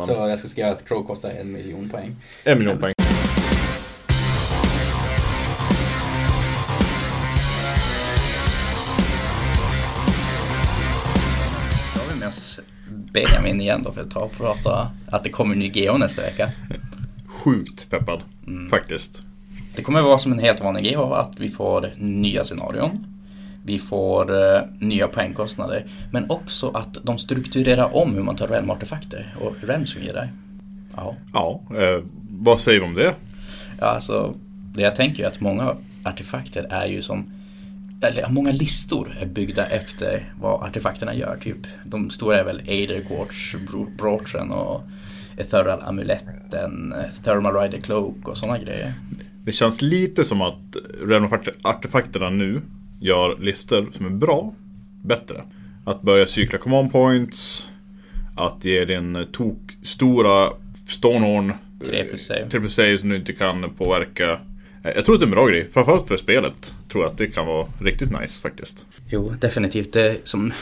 Men... Så jag ska skriva att Crow kostar en miljon poäng. En miljon poäng. Då har vi med oss Benjamin igen då för att ta och prata att det kommer en ny GH nästa vecka. Sjukt peppad, faktiskt. Det kommer vara som en helt vanlig GH att vi får nya scenarion. Vi får eh, nya poängkostnader. Men också att de strukturerar om hur man tar realm-artefakter och realms fungerar. Ja. Ja, eh, vad säger du om det? Ja, alltså, det jag tänker är att många artefakter är ju som eller många listor är byggda efter vad artefakterna gör. Typ, de stora är väl Ader Quartz, Bro- Brochen och Ethereal Amuletten, Thermal Rider Cloak och sådana grejer. Det känns lite som att Realm-artefakterna nu gör listor som är bra, bättre. Att börja cykla command points, att ge din tok stora Stonehorn 3 plus save. 3 plus save som du inte kan påverka. Eh, Jag tror att det är en bra grej, framförallt för spelet. Tror jag att det kan vara riktigt nice faktiskt. Jo, definitivt. Det som,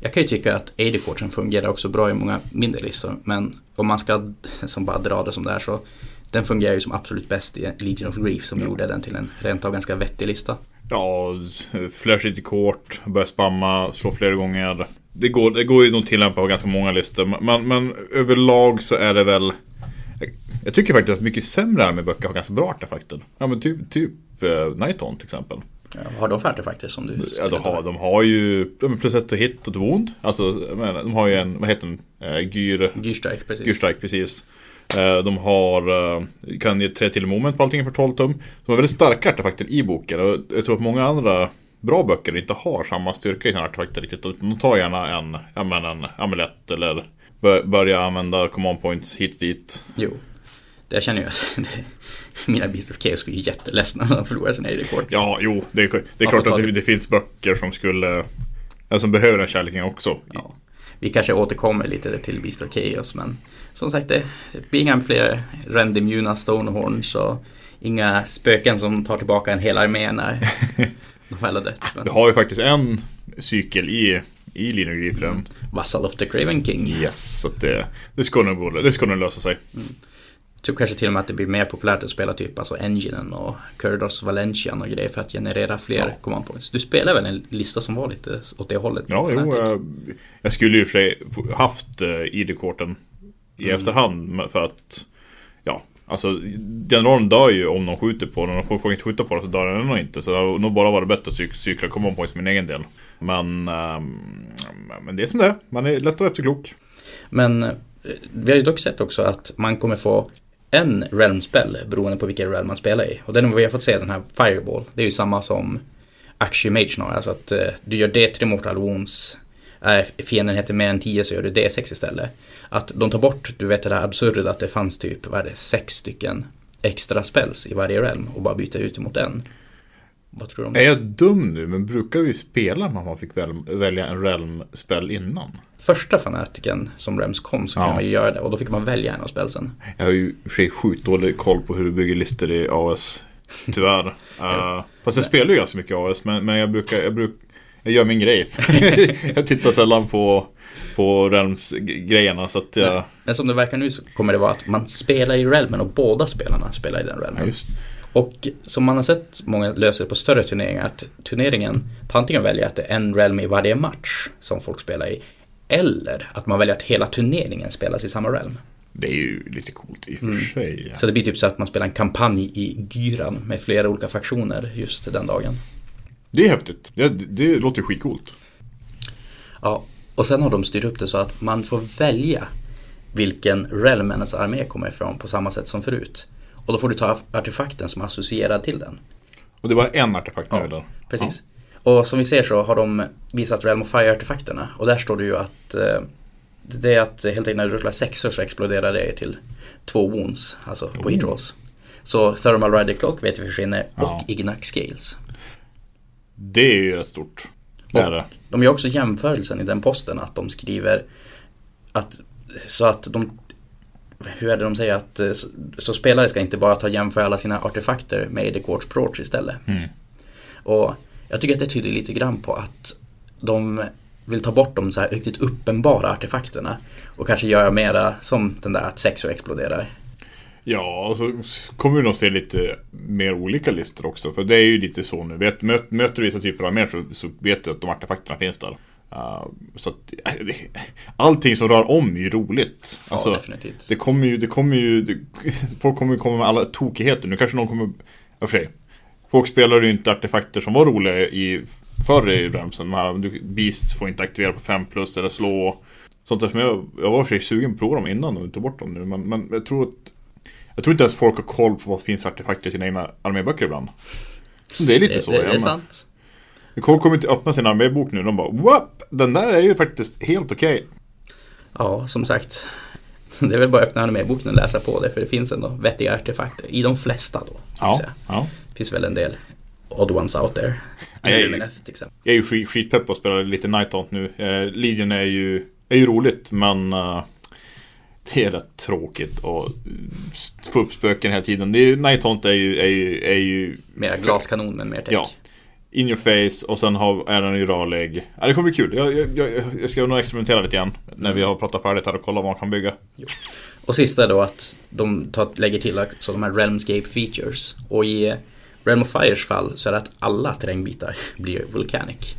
jag kan ju tycka att AD-korten fungerar också bra i många mindre listor. Men om man ska som bara dra det som det är så den fungerar ju som absolut bäst i Legion of Grief som gjorde den till en rent av ganska vettig lista. Ja, flash lite kort, börja spamma, slå flera gånger. Det går, det går ju att tillämpa på ganska många listor. Men, men överlag så är det väl... Jag, tycker faktiskt att mycket sämre arméböcker har ganska bra artefakter. Ja men typ, typ uh, Nighton till exempel. Ja, vad har de för artefakter som du Ja, de, har, de har ju plus ett och hit och ett wound. Alltså, de har ju en, vad heter den? Uh, gyr... Gyrstrike, precis. Gyrstrike, precis. Eh, De har, eh, kan ge tre till moment på allting för 12 tum. De har väldigt starka artefakter i boken och jag tror att många andra bra böcker inte har samma styrka i sina artefakter riktigt. De tar gärna en, ja men en amulett eller bör- börja använda command points hit och dit. Jo. Det jag känner ju att mina Beast of Chaos blir jätteledsna när de förlorar sina AD-kort. Ja, jo, det är, det är klart att det, det. finns böcker som skulle, ja, som behöver den kärleken också. Ja. Vi kanske återkommer lite till Beast of Chaos men som sagt det blir inga fler rendimuna Stonehorns och inga spöken som tar tillbaka en hel armé när de väl har dött. Men Vi har ju faktiskt en cykel i, i Linus Griffren. Vassal of the Craven King. Yes, så det, det ska nog gå, det ska nog lösa sig. tror kanske till och med att det blir mer populärt att spela typ alltså Enginen och Kurdos Valentian och grejer för att generera fler Ja. command points. Du spelar väl en lista som var lite åt det hållet? Ja, jo, jag, jag skulle ju för sig haft uh, ID-korten i Mm. efterhand för att Ja, alltså generalen dör ju om de skjuter på den och får, inte skjuta på den så dör den ändå inte. Så det har nog bara varit bättre att cyk- cykla command points för min egen del. Men, ehm, men det är som det är. Man är lätt och efterklok. Men eh, vi har ju dock sett också att man kommer få en realm-spel beroende på vilken realm man spelar i. Och den vi har fått se, den här Fireball, det är ju samma som Axie Mage snarare. Alltså att eh, du gör D3 Mortal Wounds, är fienden heter mer än 10 så gör du D6 istället. Att de tar bort, du vet det där absurda att det fanns typ, vad är det, sex stycken extra spells i varje realm och bara byta ut mot en. Vad tror du om Är det? jag dum nu? Men brukar vi spela när man fick väl, välja en realm-spel innan? Första fanatiken som realms kom så Ja. kan man ju göra det och då fick man välja en av spelsen. Jag har ju för sig sjukt dålig koll på hur du bygger listor i AS. Tyvärr. uh, fast jag spelar ju ganska mycket AS men, men jag brukar, jag brukar jag gör min grej. jag tittar sällan på, på Realms-grejerna så att jag... Men som det verkar nu så kommer det vara att man spelar i realmen och båda spelarna spelar i den Ja, realmen. just Och som man har sett många löser på större turneringar att turneringen tar antingen välja att det är en realm i varje match som folk spelar i. Eller att man väljer att hela turneringen spelas i samma realm. Det är ju lite coolt i och för sig. Så det blir typ så att man spelar en kampanj i Gyran med flera olika faktioner just den dagen. Det är häftigt. Det, det låter skitcoolt. Ja, och sen har de styrt upp det så att man får välja vilken realm ens armé kommer ifrån på samma sätt som förut. Och då får du ta artefakten som är associerad till den. Och det var en artefakt nu Ja, eller? Precis. Och som vi ser så har de visat Realm of Fire-artefakterna. Och där står det ju att eh, det är att helt enkelt när du rullar sexor så exploderar det till två wounds, alltså på Oh. hit rolls. Så Thermal Rider Cloak vet vi försvinner Ja. och Ignax Scales. Det är ju rätt stort. Det är det. De gör också jämförelsen i den posten att de skriver att så att de hur är det de säger att eh, så, spelare ska inte bara ta jämföra alla sina artefakter med The Quartz Approach istället. Mm. Och jag tycker att det tyder lite grann på att de vill ta bort de så här riktigt uppenbara artefakterna. Och kanske göra mera som den där att sexor exploderar. Ja, och så kommer vi nog se lite mer olika listor också. För det är ju lite så nu. Vet, möt, möter du vissa typer av människor så, så vet du att de artefakterna finns där. Uh, så att, allting som rör om är ju roligt. Ja, Alltså, definitivt. det kommer ju, det kommer ju, det, folk kommer ju komma med alla tokigheter. Nu kanske någon kommer, ja, för sig. Folk spelar ju inte artefakter som var roliga i förr i. De du- Beasts får inte aktivera på 5 plus eller slå. Sånt där som jag, jag var för sig sugen på att prova dem innan och tog bort dem nu. Men, men jag tror att jag tror inte ens folk har koll på vad finns artefakter i sina egna arméböcker ibland. Det är lite det, så. det, det är sant. Folk kommer inte öppna sin armébok nu. De bara Wap! Den där är ju faktiskt helt okej. Ja, som sagt. Det är väl bara att öppna med boken och läsa på det för det finns ändå vettiga artefakter. I de flesta då. Ja, ja. Det finns väl en del odd ones out there. Ja, jag- exempel. Jag är ju skit, skitpepp på att spela lite Night Hunt nu. Eh, Legion är ju, är ju roligt men eh, det är rätt tråkigt att få upp spöken hela tiden. Det är, ju- Night Hunt är ju, är ju, är ju Mera glaskanon men mer tech. Ja. In your face och sen har, är den ju rörlig. Ja, det kommer bli kul. Jag, jag, jag, jag ska nog experimentera lite igen när vi har pratat färdigt här och kolla vad man kan bygga. Och sista då att de tar, lägger till så de här Realmscape features. Och i Realm of Fires fall så är det att alla terrängbitar blir Volcanic.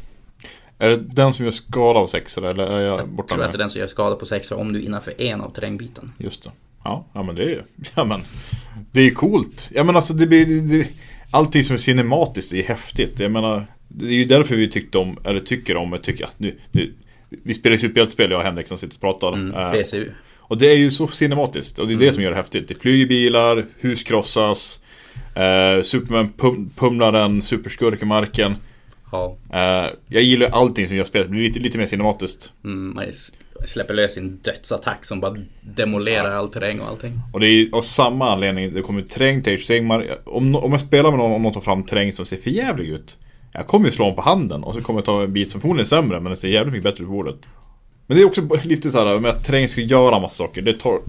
Är det den som gör skada av sexor eller är jag Jag borta tror med? att det är den som gör skada på sexor om du är innanför en av terrängbiten. Just det. Ja, ja men det är ju, ja men Det är ju coolt. Ja men alltså det blir det, Allting som är cinematiskt är häftigt. Jag menar Det är ju därför vi tyckte om, eller tycker om, jag tycker att nu, nu Vi spelar ju superhjältespel jag och Henrik som sitter och pratar. Mm, Eh, BCU. och det är ju så cinematiskt och det är det som gör det häftigt. Det flyger bilar, hus krossas eh, Superman pum, pumlar en superskurk i marken. Ja, Eh, jag gillar allting som gör spelet blir lite, lite mer cinematiskt. mm, man släpper lös sin dödsattack som bara demolerar all terräng och allting. Och det är av samma anledning, det kommer terräng till Sigmar. Om, om jag spelar med någon och någon tar fram terräng som ser för jävlig ut. Jag kommer ju slå honom på handen och så kommer jag ta en bit som förmodligen är sämre men den ser jävligt mycket bättre ut på bordet. Men det är också lite så här med att terräng ska göra massa saker. Det tar,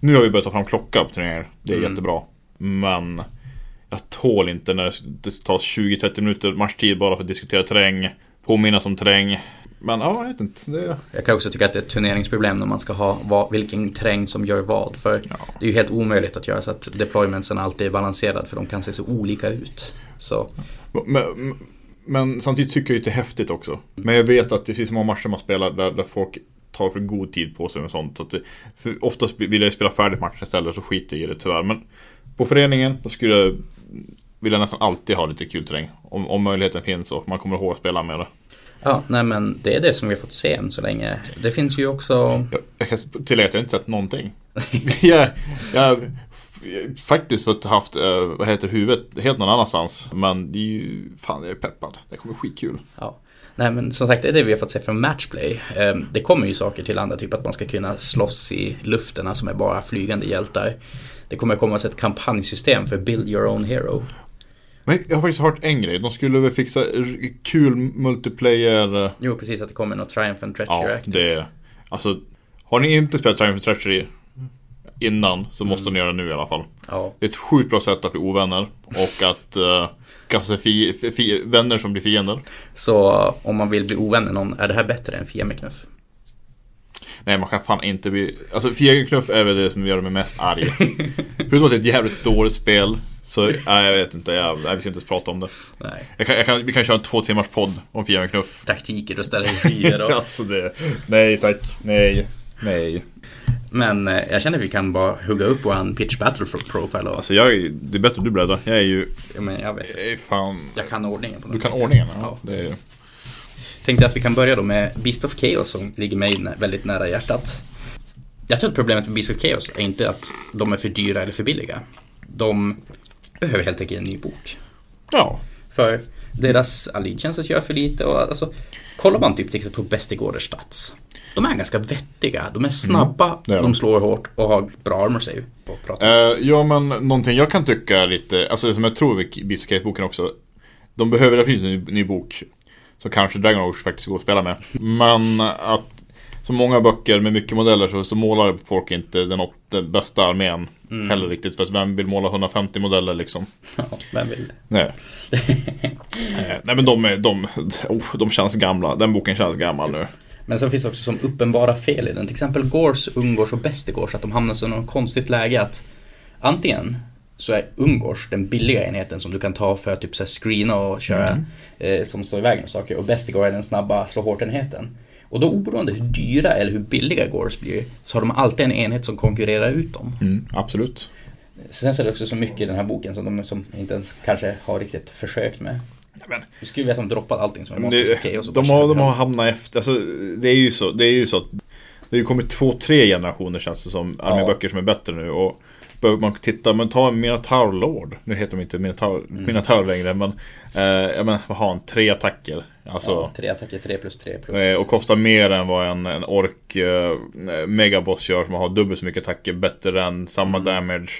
nu har vi börjat ta fram klocka på turneringar. Det är Mm. jättebra. Men jag tål inte när det tar 20-30 minuter matchtid bara för att diskutera terräng. Påminnas om terräng. Men ja, jag vet inte. Det, Jag kan också tycka att det är ett turneringsproblem när man ska ha vad, vilken terräng som gör vad. För Ja. det är ju helt omöjligt att göra så att deploymentsen alltid är balanserad för de kan se så olika ut. Så Men, men samtidigt tycker jag ju att det är häftigt också. Men jag vet att det finns många matcher man spelar där, där folk tar för god tid på sig med sånt. Så att det, oftast vill jag ju spela färdigt matchen istället så skiter jag i det tyvärr. Men på föreningen då skulle jag vill jag nästan alltid ha lite kul terräng. Om, om möjligheten finns och man kommer ihåg att spela med det. ja, nej men det är det som vi har fått se än så länge. Det finns ju också Jag, jag kan tillägga att jag inte sett någonting. jag, jag, faktiskt fått haft, eh, vad heter huvudet, helt någon annanstans. Men det är ju, fan jag är peppad. Det kommer bli skitkul. Ja. Nej men som sagt det är det vi har fått se från Matchplay. Eh, Det kommer ju saker till andra, typ att man ska kunna slåss i lufterna som är bara flygande hjältar. Det kommer komma ett kampanjsystem för Build Your Own Hero. Men jag har faktiskt hört en grej. De skulle väl fixa kul multiplayer. eh, Jo precis att det kommer något Triumph and Treachery Ja, det Alltså, har ni inte spelat Triumph Treachery innan så måste ni göra det nu i alla fall. Ja, Det är ett sjukt bra sätt att bli ovänner och att uh, skaffa sig vänner som blir fiender. så om man vill bli ovän med någon, är det här bättre än Fiameknuff? Nej, man kan fan inte bli... Alltså, Fjägerknuff är väl det som gör mig mest arg. Förutom att det är ett jävligt dåligt spel. Så, nej jag vet inte, jag, nej, vi ska inte ens prata om det. Nej. Jag kan, jag kan, vi kan köra en två timmars podd om Fjägerknuff. Taktiker och strategier och... alltså det... Nej tack, nej, nej. Men eh, jag känner att vi kan bara hugga upp våran pitch battle profile och... Alltså jag, är- det är bättre att du breddar. Jag är ju, Ja, men jag vet. jag fan... Jag kan ordningen på Du något kan ordningen? Ja. Ja. Det är, Tänkte att vi kan börja då med Beast of Chaos som ligger mig väldigt nära hjärtat. Jag tror att problemet med Beast of Chaos är inte att de är för dyra eller för billiga. De behöver helt enkelt en ny bok. ja. För deras allegiances gör för lite och alltså Kollar man typ till exempel på Bästegårders stats. De är ganska vettiga, de är snabba, det är de. de slår hårt och har bra armor save. Att prata. Eh, ja men någonting jag kan tycka lite, alltså som jag tror med Beast boken också. De behöver, finns en ny, ny bok. Så kanske Dragon Age faktiskt går att spela med. Men att som många böcker med mycket modeller så, så målar folk inte den, den bästa armén Mm. heller riktigt. För att vem vill måla 150 modeller liksom? Ja, vem vill det? Nej. Eh, Nej men de, är, de, oh, de känns gamla. Den boken känns gammal nu. Men så finns det också som uppenbara fel i den. Till exempel Gors, Ungors och Bestegors. Att de hamnar i något konstigt läge att antingen så är Ungors den billiga enheten som du kan ta för att typ så här screena och köra Mm. eh, som står i vägen och saker. Och Bestegor är den snabba slå hårt-enheten. Och då oberoende hur dyra eller hur billiga Gors blir så har de alltid en enhet som konkurrerar ut dem. Mm, absolut. Sen så är det också så mycket i den här boken som de som inte ens kanske har riktigt försökt med. Men, Du skulle vilja att de droppat allting som är Monsters Chaos och bara de, har, de har hamnat efter. Alltså, det är ju så. Det är ju så att det har ju kommit två, tre generationer känns det som. Arméböcker som är bättre nu. Och behöver man titta, men ta en Minotaur Lord. Nu heter de inte Minotaur, Mm. Minotaur längre. Men, eh, jag menar, vad har han? Tre attacker. Alltså, Ja, tre attacker, tre plus tre plus. Eh, Och kostar mer än vad en, en ork eh, megaboss gör som har dubbelt så mycket attacker, bättre än samma Mm. damage.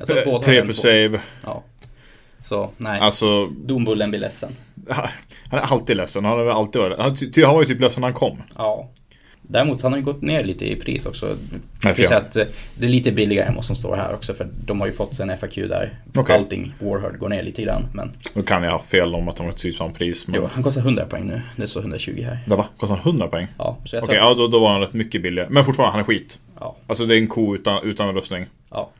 Eh, Tre plus save. Ja. Så, nej. Alltså, Dombullen blir ledsen. han är alltid ledsen. Han har alltid varit han, ty, han var ju typ ledsen när han kom. Ja. Däremot han har ju gått ner lite i pris också. Jag säga jag- att eh, det är lite billigare än vad som står här också för de har ju fått en FAQ där Okej. allting Warhard går ner lite grann. Men Nu kan jag ha fel om att de har typ samma pris. Men... jo, han kostar 100 poäng nu. Det står 120 här. Det var, kostar han 100 poäng? Ja, så jag Okej, tar... ja då, då var han rätt mycket billigare. Men fortfarande, han är skit. ja, Alltså det är en ko utan, utan rustning. ja.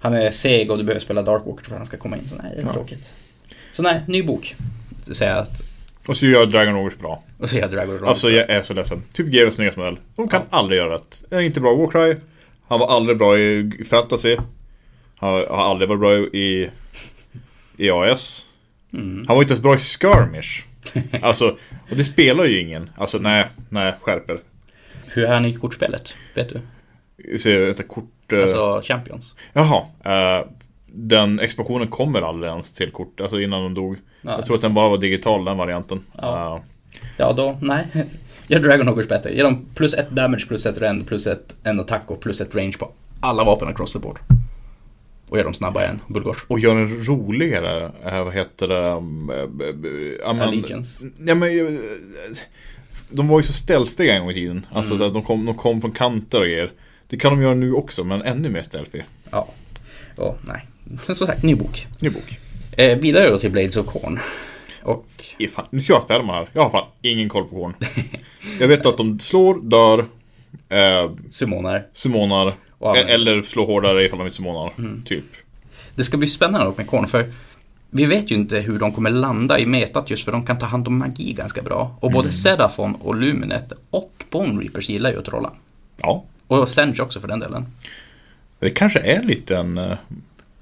Han är seg och du behöver spela Darkwalker för att han ska komma in. Så nej, det är Ja. tråkigt. Så nej, ny bok. Jag att... Och så gör Dragon Ogres bra. Och så jag Dragon Ron. Alltså jag är så ledsen. Typ GWs nyhetsmodell. De kan aldrig göra rätt. Det är inte bra i Warcry. Han var aldrig bra i fantasy. Han har aldrig varit bra i, i AS. Mm. Han var inte ens bra i skirmish. Alltså, och det spelar ju ingen. Alltså nej, nej, skärper. Hur är han i kortspelet? Vet du? Ser ett kort... eh, Alltså Champions. Jaha. eh, den expansionen kommer aldrig ens till kort. Alltså innan de dog. Ja. Jag tror att den bara var digital den varianten. Ja. Eh, Ja, då, nej. Gör Dragon Ogres bättre. Ge dem plus ett damage, plus ett rend, plus ett, en attack och plus ett range på alla vapen across the board. Och gör dem snabbare än Bulgors. Och gör den roligare, eh, vad heter det? um, ja, Allegiance. Ja, men, de var ju så stealthiga en gång i tiden. Alltså Mm. att de kom, de kom från kanter och grejer. Det kan de göra nu också, men ännu mer stealthy. Ja. Och nej. Men som sagt, ny bok. Ny bok. Eh, vidare då till Blades of Corn. Och Ifall, nu ska jag spela med här. Jag har fan ingen koll på korn. jag vet att de slår, dör, eh, summonar. summonar. Och Mm. e- använder. eller slår hårdare ifall de inte summonar. Typ. Det ska bli spännande dock med Corn för vi vet ju inte hur de kommer landa i metat just för de kan ta hand om magi ganska bra. Och både Seraphon och Luminet och Bone Reapers gillar ju att trolla. Ja. Och Senge också för den delen. Det kanske är en liten... eh,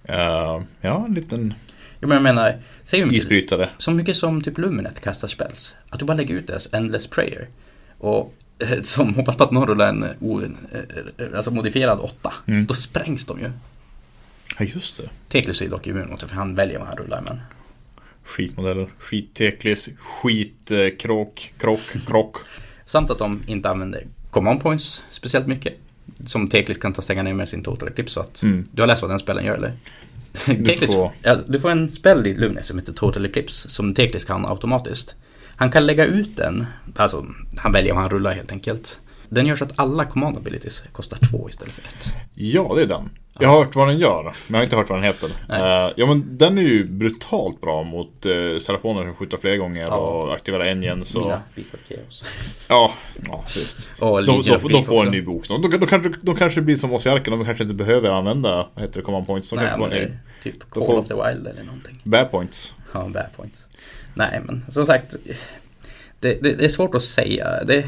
eh, ja, en liten Jag menar, jag menar säg hur mycket, isbrytare. så mycket som typ Luminet kastar spells. Att du bara lägger ut deras Endless Prayer. Och eh, som hoppas på att någon rullar en o, eh, eh, alltså modifierad åtta. Mm. Då sprängs de ju. Ja, just det. Teklus är dock immun mot det för han väljer vad han rullar men. Skitmodeller, skitteklis, skitkråk, krock, krock. Samt att de inte använder command points speciellt mycket. Som Teklis kan ta stänga ner med sin total eclipse så att Mm. du har läst vad den spellen gör eller? Du Teklis, får- ja, du får en spell i Lumnes som heter total eclipse som Teklis kan automatiskt. Han kan lägga ut den, alltså han väljer vad han rullar helt enkelt. Den gör så att alla command abilities kostar två istället för ett. Ja, det är den. Jag har hört vad den gör, men jag har inte hört vad den heter. Eh, ja, men den är ju brutalt bra mot uh, Serafoner som skjuter flera gånger Ja. och aktiverar engines och... Mina Beast of Chaos. Ja, ja visst. Och De, de, de, får också. en ny bok snart. De, de, kanske, de kanske blir som oss i arken, de kanske inte behöver använda, vad heter det, command points. De Nej, kanske men får det en är typ Call får- of the Wild eller någonting. bad points. Ja, bad points. Nej, men som sagt. Det, det, det är svårt att säga. Det,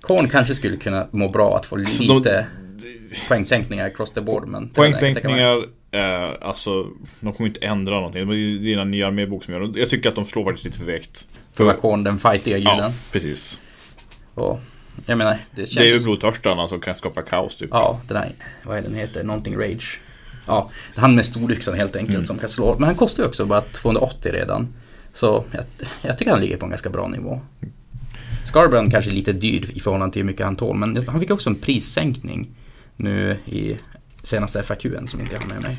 Korn kanske skulle kunna må bra att få Alltså, lite de- poängsänkningar across the board. Men Poängsänkningar, eh, alltså de kommer inte ändra någonting. Det är ju en ny armébok som gör det. Jag tycker att de slår faktiskt lite för vägt. För att Korn, den fightiga Ja, guden. precis. Och jag menar, det känns Det är ju blodtörstarna som kan skapa kaos typ. Ja, den här, vad är den heter? Någonting Rage. Ja, han med storyxan helt enkelt Mm. som kan slå. Men han kostar ju också bara 280 redan. Så jag, jag tycker han ligger på en ganska bra nivå. Scarbrand kanske är lite dyr i förhållande till hur mycket han tål. Men han fick också en prissänkning nu i senaste FAQn som inte jag har med mig.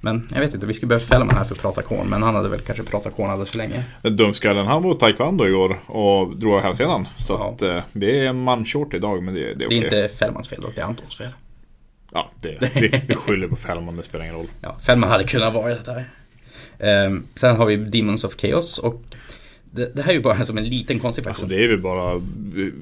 Men jag vet inte, vi skulle behöva fälla man här för att prata korn. Men han hade väl kanske pratat korn alldeles för länge. Dumskallen han var taekwondo igår och drog av hälsenan. Så Ja. att eh, det är en manshort idag men det, det är Det okej. är inte Fällmans fel dock, det är Antons fel. Ja, det, vi, vi skyller på Fällman, det spelar ingen roll. Ja, Fällman hade kunnat vara det där. Ehm, sen har vi Demons of Chaos och det, det här är ju bara som en liten konstig Alltså faktor. det är väl bara eh,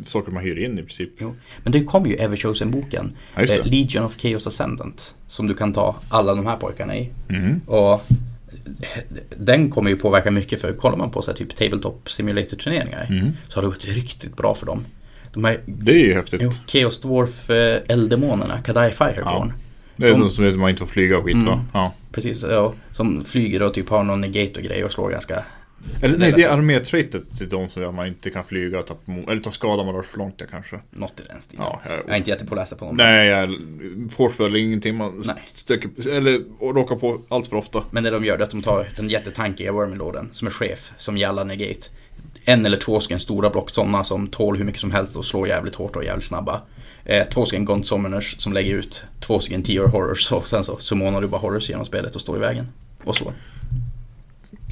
saker man hyr in i princip. Jo. Men det kom ju Everchosen-boken. Ja, just det. eh, Legion of Chaos Ascendant. Som du kan ta alla de här pojkarna i. Mhm. Och eh, den kommer ju påverka mycket för kollar man på så här, typ Tabletop Simulator turneringar Mhm. så har det gått riktigt bra för dem. De här Det är ju häftigt. jo, Chaos Dwarf elddemonerna, Kadai Fireborn. Det är De- de som man inte får flyga och skit Mm. va? Ja. Precis, ja, som flyger och typ har någon negate och grej och slår ganska Eller nej, det är armétraitet till de som gör att man inte kan flyga och mo- Eller ta skada om man rör för långt där kanske. något i den stilen. Ja, jag, Jag är inte jättepåläst på dem. Nej, jag forcefull ingenting man stöker, eller råkar på allt för ofta. Men det de gör det är att de tar den jättetankiga Wormlorden som är chef, som alla negate. En eller två stycken stora block sådana som tål hur mycket som helst och slår jävligt hårt och jävligt snabba. Eh, två stycken Gaunt Summoners som lägger ut två stycken Tier Horrors och sen så summonar du bara Horrors genom spelet och står i vägen. Och slår.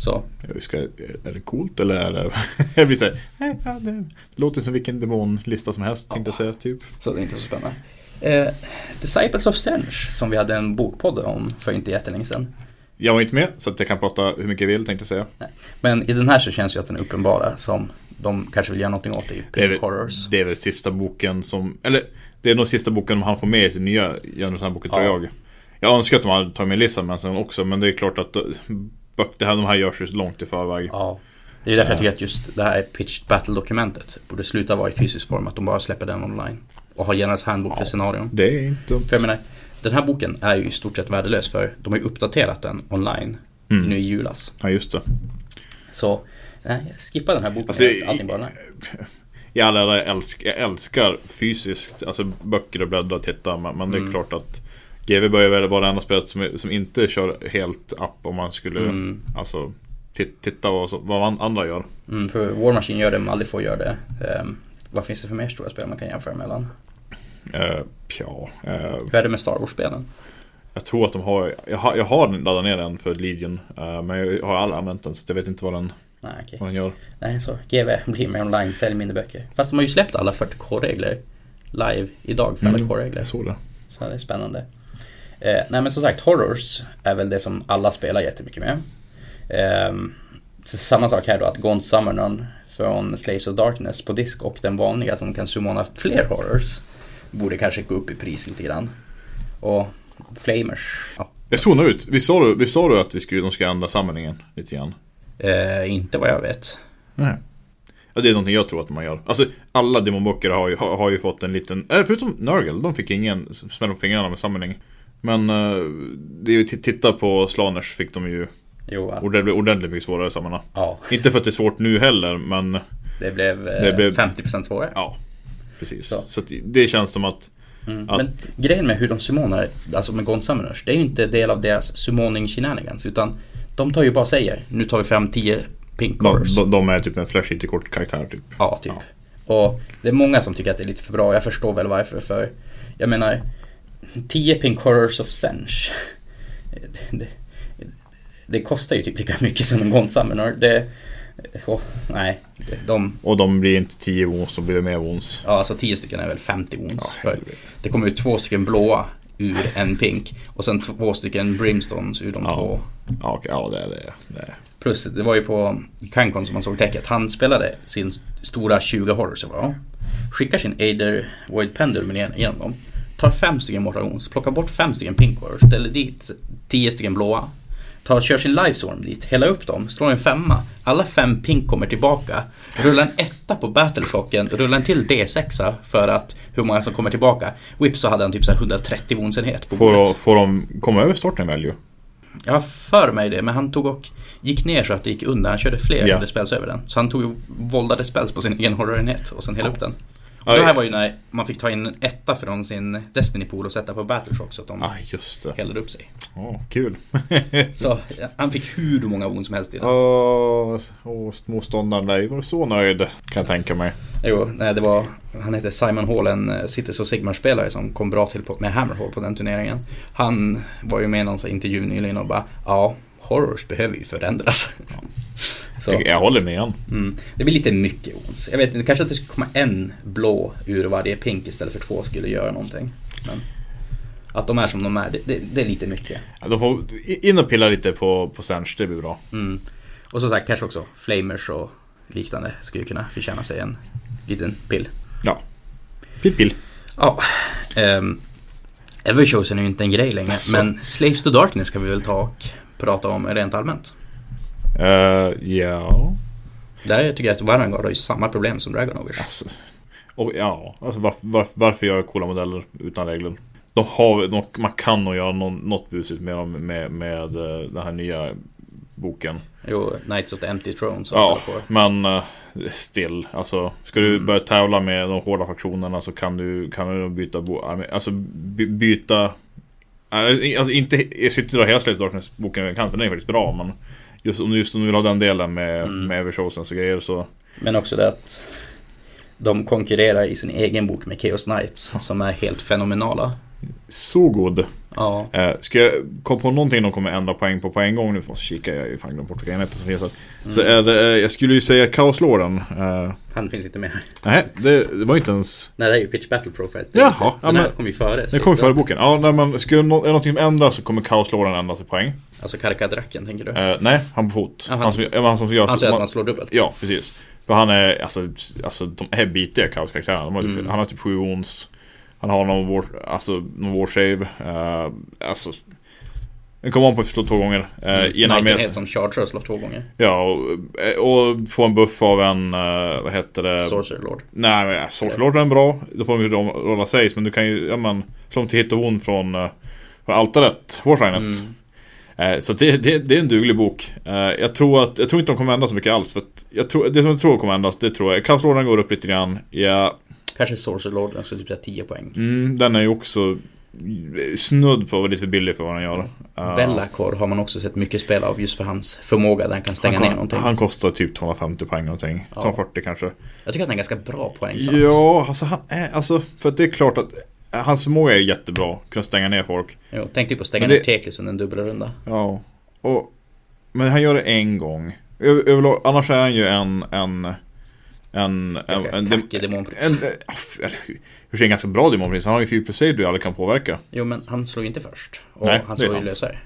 Så, Jag ska, är det coolt eller är det... jag blir såhär, nej, ja, det låter som vilken demonlista som helst tänkte jag säga typ. så det är inte så spännande. Eh, Disciples of Sench som vi hade en bokpodd om för inte jättelänge sedan. Jag var inte med så att jag kan prata hur mycket jag vill tänkte jag säga. Men i den här så känns ju att den är uppenbara som de kanske vill göra någonting åt i Det är, väl, Horrors. det är väl sista boken som, eller det är nog sista boken han får med i sin nya tror Ja. jag. Jag önskar att de hade tagit med Lissa men sen också men det är klart att eh, det här, de här görs ju långt i förväg. Ja. Det är därför jag tycker att just det här Pitched Battle-dokumentet borde sluta vara i fysisk form, att de bara släpper den online. Och har Generals handbok för Ja. scenarion. Det är inte dumt. För jag menar, den här boken är ju i stort sett värdelös för de har ju uppdaterat den online Mm. nu i julas. Ja just det. Så, nej, jag skippar den här boken. Alltså, allting bara. Jag, jag, älskar, jag älskar fysiskt, alltså böcker och bläddra och titta men, men det är Mm. klart att GW börjar väl vara det enda spelet som, som inte kör helt app om man skulle Mm. alltså tit- titta vad, vad an- andra gör. Mm, för War Machine gör det, får göra det. Ehm, vad finns det för mer stora spel man kan jämföra mellan? Uh, ja, eh, Hur är det med Star Wars-spelen? jag tror att de har, jag har, jag har laddat ner den för Legion eh, men jag har aldrig använt den så jag vet inte vad den, Nej, okej. vad den gör. Nej, så GW blir mer online, säljer mindre böcker. Fast de har ju släppt alla 40K-regler live idag för alla Mm, K-regler. Jag såg det. Så det är spännande. Eh, nej men som sagt, Horrors är väl det som alla spelar jättemycket med. Eh, samma sak här då, att Gaunt Summoner från Slaves of Darkness på disk och den vanliga som kan summona fler Horrors borde kanske gå upp i pris lite grann. Och Flamers, ja, Jag nog ut, vi sa du, vi sa du att vi skulle, de ska ändra samlingen lite grann? eh, inte vad jag vet. Nej. Ja, det är någonting jag tror att man gör. Alltså alla demonböcker har ju, har, har ju fått en liten, äh, förutom Nurgle, de fick ingen smäll på fingrarna med samling. Men eh, det är ju, titta på Slaners fick de ju Jo, att, ordentligt, ordentligt mycket svårare sammanhang. ja, Inte för att det är svårt nu heller, men det blev, eh, Det blev- 50% svårare. ja. Precis. Så. Så, det känns som att, Mm. Att- Men grejen med hur de summonar, alltså med Gaunt Summoners, det är ju inte del av deras summoning shenanigans utan de tar ju bara säger nu tar vi fram 10 pink de, colors. de, de är typ en flash inte kort karaktär typ. Ja, typ. Och det är många som tycker att det är lite för bra. Jag förstår väl varför. För jag menar, 10 pink horrors of sench. Det, det, kostar ju typ lika mycket som en Gaunt Summoner. Det, oh, nej, de, Och de blir inte 10 wounds, de blir mer wounds. ja alltså 10 stycken är väl 50 wounds. Ja, det kommer ut två stycken blåa ur en pink. Och sen två stycken brimstones ur de Ja. två. Ja, okej, ja det är det. det. är- Plus det var ju på Cancon som man såg täcket. Han spelade sin stora 20 horrors. Ja. Skickar sin Aider Void Pendulum igen- igenom dem. Tar fem stycken Mortal Wounds, plockar bort fem stycken Pink Horrors, ställer dit tio stycken blåa. Tar, kör sin Livestorm dit, hela upp dem, slår en femma. Alla fem Pink kommer tillbaka. Rullar en etta på Battleclocken, rullar en till D6 för att hur många som kommer tillbaka. Whip så hade han typ så här 130 woundsenhet på bordet. Får, får de komma över starten value? Jag har för mig det, men han tog och gick ner så att det gick under. Han körde fler ja. spells över den. Så han tog och våldade spells på sin egen horrorenhet och sen hela upp den. Och det här var ju när man fick ta in en etta från sin Destiny Pool och sätta på Battleshock så att de Ah, hällde upp sig. Ja, kul. Så han fick hur många wounds som helst i den. Åh, oh, motståndaren där var så nöjd. Kan jag tänka mig. Jo, nej, det var, han hette Simon Hall, en eh, Cities och Sigmar-spelare som kom bra till på, med Hammerhall på den turneringen. Han var ju med i någon intervju nyligen och bara ja, horrors behöver ju förändras. Så, Jag, jag håller med han. mm, det blir lite mycket ons. Jag vet inte, kanske att det skulle komma en blå ur varje pink istället för två skulle göra någonting. Men att de är som de är, det, det, det är lite mycket. Ja, De får in och pilla lite på, på Sench, det blir bra. Mm. Och som sagt, kanske också flamers och liknande skulle kunna förtjäna sig en liten pill. Ja. Pill pill. Ja, um, Everchosen är ju inte en grej längre, Asså. men Slaves to Darkness kan vi väl ta och prata om rent allmänt. Uh, ja. Där tycker jag att Varangard har ju samma problem som Dragon Ogers. Alltså, och ja, alltså varför, varför, varför göra coola modeller utan regler? De har, de, man kan nog göra någon, något busigt med dem med, med eh, den här nya boken. Jo, Knights of the Empty Throne Ja, men uh, still. Alltså, ska du Mm. börja tävla med de hårda fraktionerna så kan du, kan du byta bo, Alltså by, byta Alltså inte, jag ska inte dra hela Slaves Darkness boken över en kant, för den är faktiskt bra men Just om, just om du vill ha den delen med, Mm. med Everchosens och grejer så Men också det att de konkurrerar i sin egen bok med Chaos Knights som är helt fenomenala. Så god. Ja, Eh, ska jag komma på någonting de kommer ändra poäng på på en gång nu? Måste kika, jag har ju fan glömt bort vilka enheter som finns här. Så är det, eh, jag skulle ju säga Kaoslorden. Uh, han finns inte med här. nej, det, det var inte ens... Nej, det är ju Pitch Battle Profiles. Jaha, inte- ja, Den här men- kom ju före. Den kom ju före boken. Ja, nej, men skulle no- är någonting ändras så kommer Kaoslorden ändras i poäng. Alltså Karkadracken tänker du? Eh, nej, han på fot. Ja, han- han, som, ja, han som gör... Han säger att man- slår dubbelt. Ja, precis. För han är, alltså, alltså de är bitiga kaoskaraktärerna. Mm. Han har typ sju ons. Han har någon war, alltså, någon war save. Uh, alltså, den kommer om på slå två gånger. Uh, Mm. en. Knighten som charger slår två gånger. Ja, och, och få en buff av en, uh, vad heter det? Sorcerer Lord. Nej, men Sorcelord är bra. Då får de ju ro- rolla saves. Men du kan ju, ja men, slå till hit och hon från, uh, från altaret. Warshinet. Mm. Eh, Så det, det, det är en duglig bok. Eh, Jag tror, att, jag tror inte de kommer ändra så mycket alls. För jag tror, det som jag tror kommer ändras, det tror jag. Kaoslorden går upp lite grann. Ja, Kanske Sorcerer Lord, den skulle typ säga 10 poäng. mm, den är ju också snudd på lite för billig för vad den gör. Eh, Bellacor har man också sett mycket spel av just för hans förmåga där han kan stänga han, ner kom- någonting. han kostar typ 250 poäng någonting. Ja. 240 kanske. Jag tycker att han är ganska bra poängsats. Ja, alltså han är, alltså, för att det är klart att hans förmåga är jättebra. Kunna stänga ner folk. Jo, tänk typ på att stänga Men ner det- Teklis under en dubbelrunda. Ja. Och, men han gör det en gång. Över, överlag, annars är han ju en... en en, en, en, kackig en, en, en, en, ganska bra demonprins. Han har ju 4 plus du aldrig kan påverka. Jo, men han slår ju inte först. Och Nej, han slår ju lösare.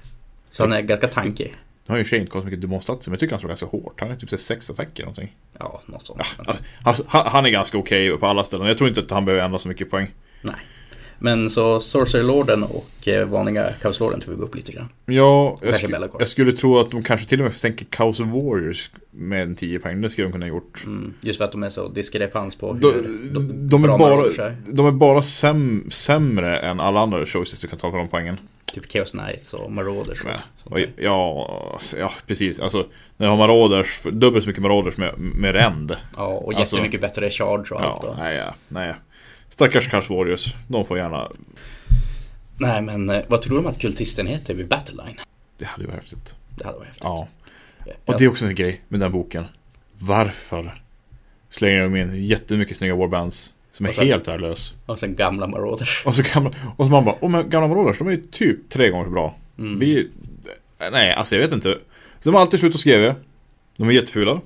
Så han är ganska tankig. Nu har ju sig inte kostat mycket demonstatser, men jag tycker han slår ganska hårt. Han är typ så här sex attacker eller någonting. Ja, något sånt. Ja, Men- alltså, han, han är ganska okej på alla ställen. Jag tror inte att han behöver ändra så mycket poäng. Nej. Men så Sorcerer Lorden och eh, vanliga Chaos Lorden tog vi upp lite grann. Ja, jag, sk- jag skulle tro att de kanske till och med sänker Chaos Warriors med en 10 poäng. Det skulle de kunna ha gjort. Mm, just för att de är så diskrepans på hur De, de, de, bra är bara, de är bara säm, sämre än alla andra choices du kan ta för de poängen. Typ Chaos Knights och Marauders och och, ja, ja, precis. Alltså, när du har Marauders, dubbelt så mycket Marauders med, med ränd. Ja, och alltså- jättemycket bättre charge och allt. Ja, Och. nej, ja, nej. Stackars Chaos Warriors. De får gärna... Nej, men eh, vad tror de att kultisten heter vid Battleline? Det hade varit häftigt. Det hade varit häftigt. Ja. Ja. Och det är också en grej med den boken. Varför slänger de in jättemycket snygga warbands som är sen- helt värdelös? Och sen gamla Marauders. Och så gamla, och så man bara, åh men gamla Marauders, de är ju typ tre gånger så bra. Mm. Vi, nej alltså jag vet inte. De har alltid slut och skrivit. De är jättefula.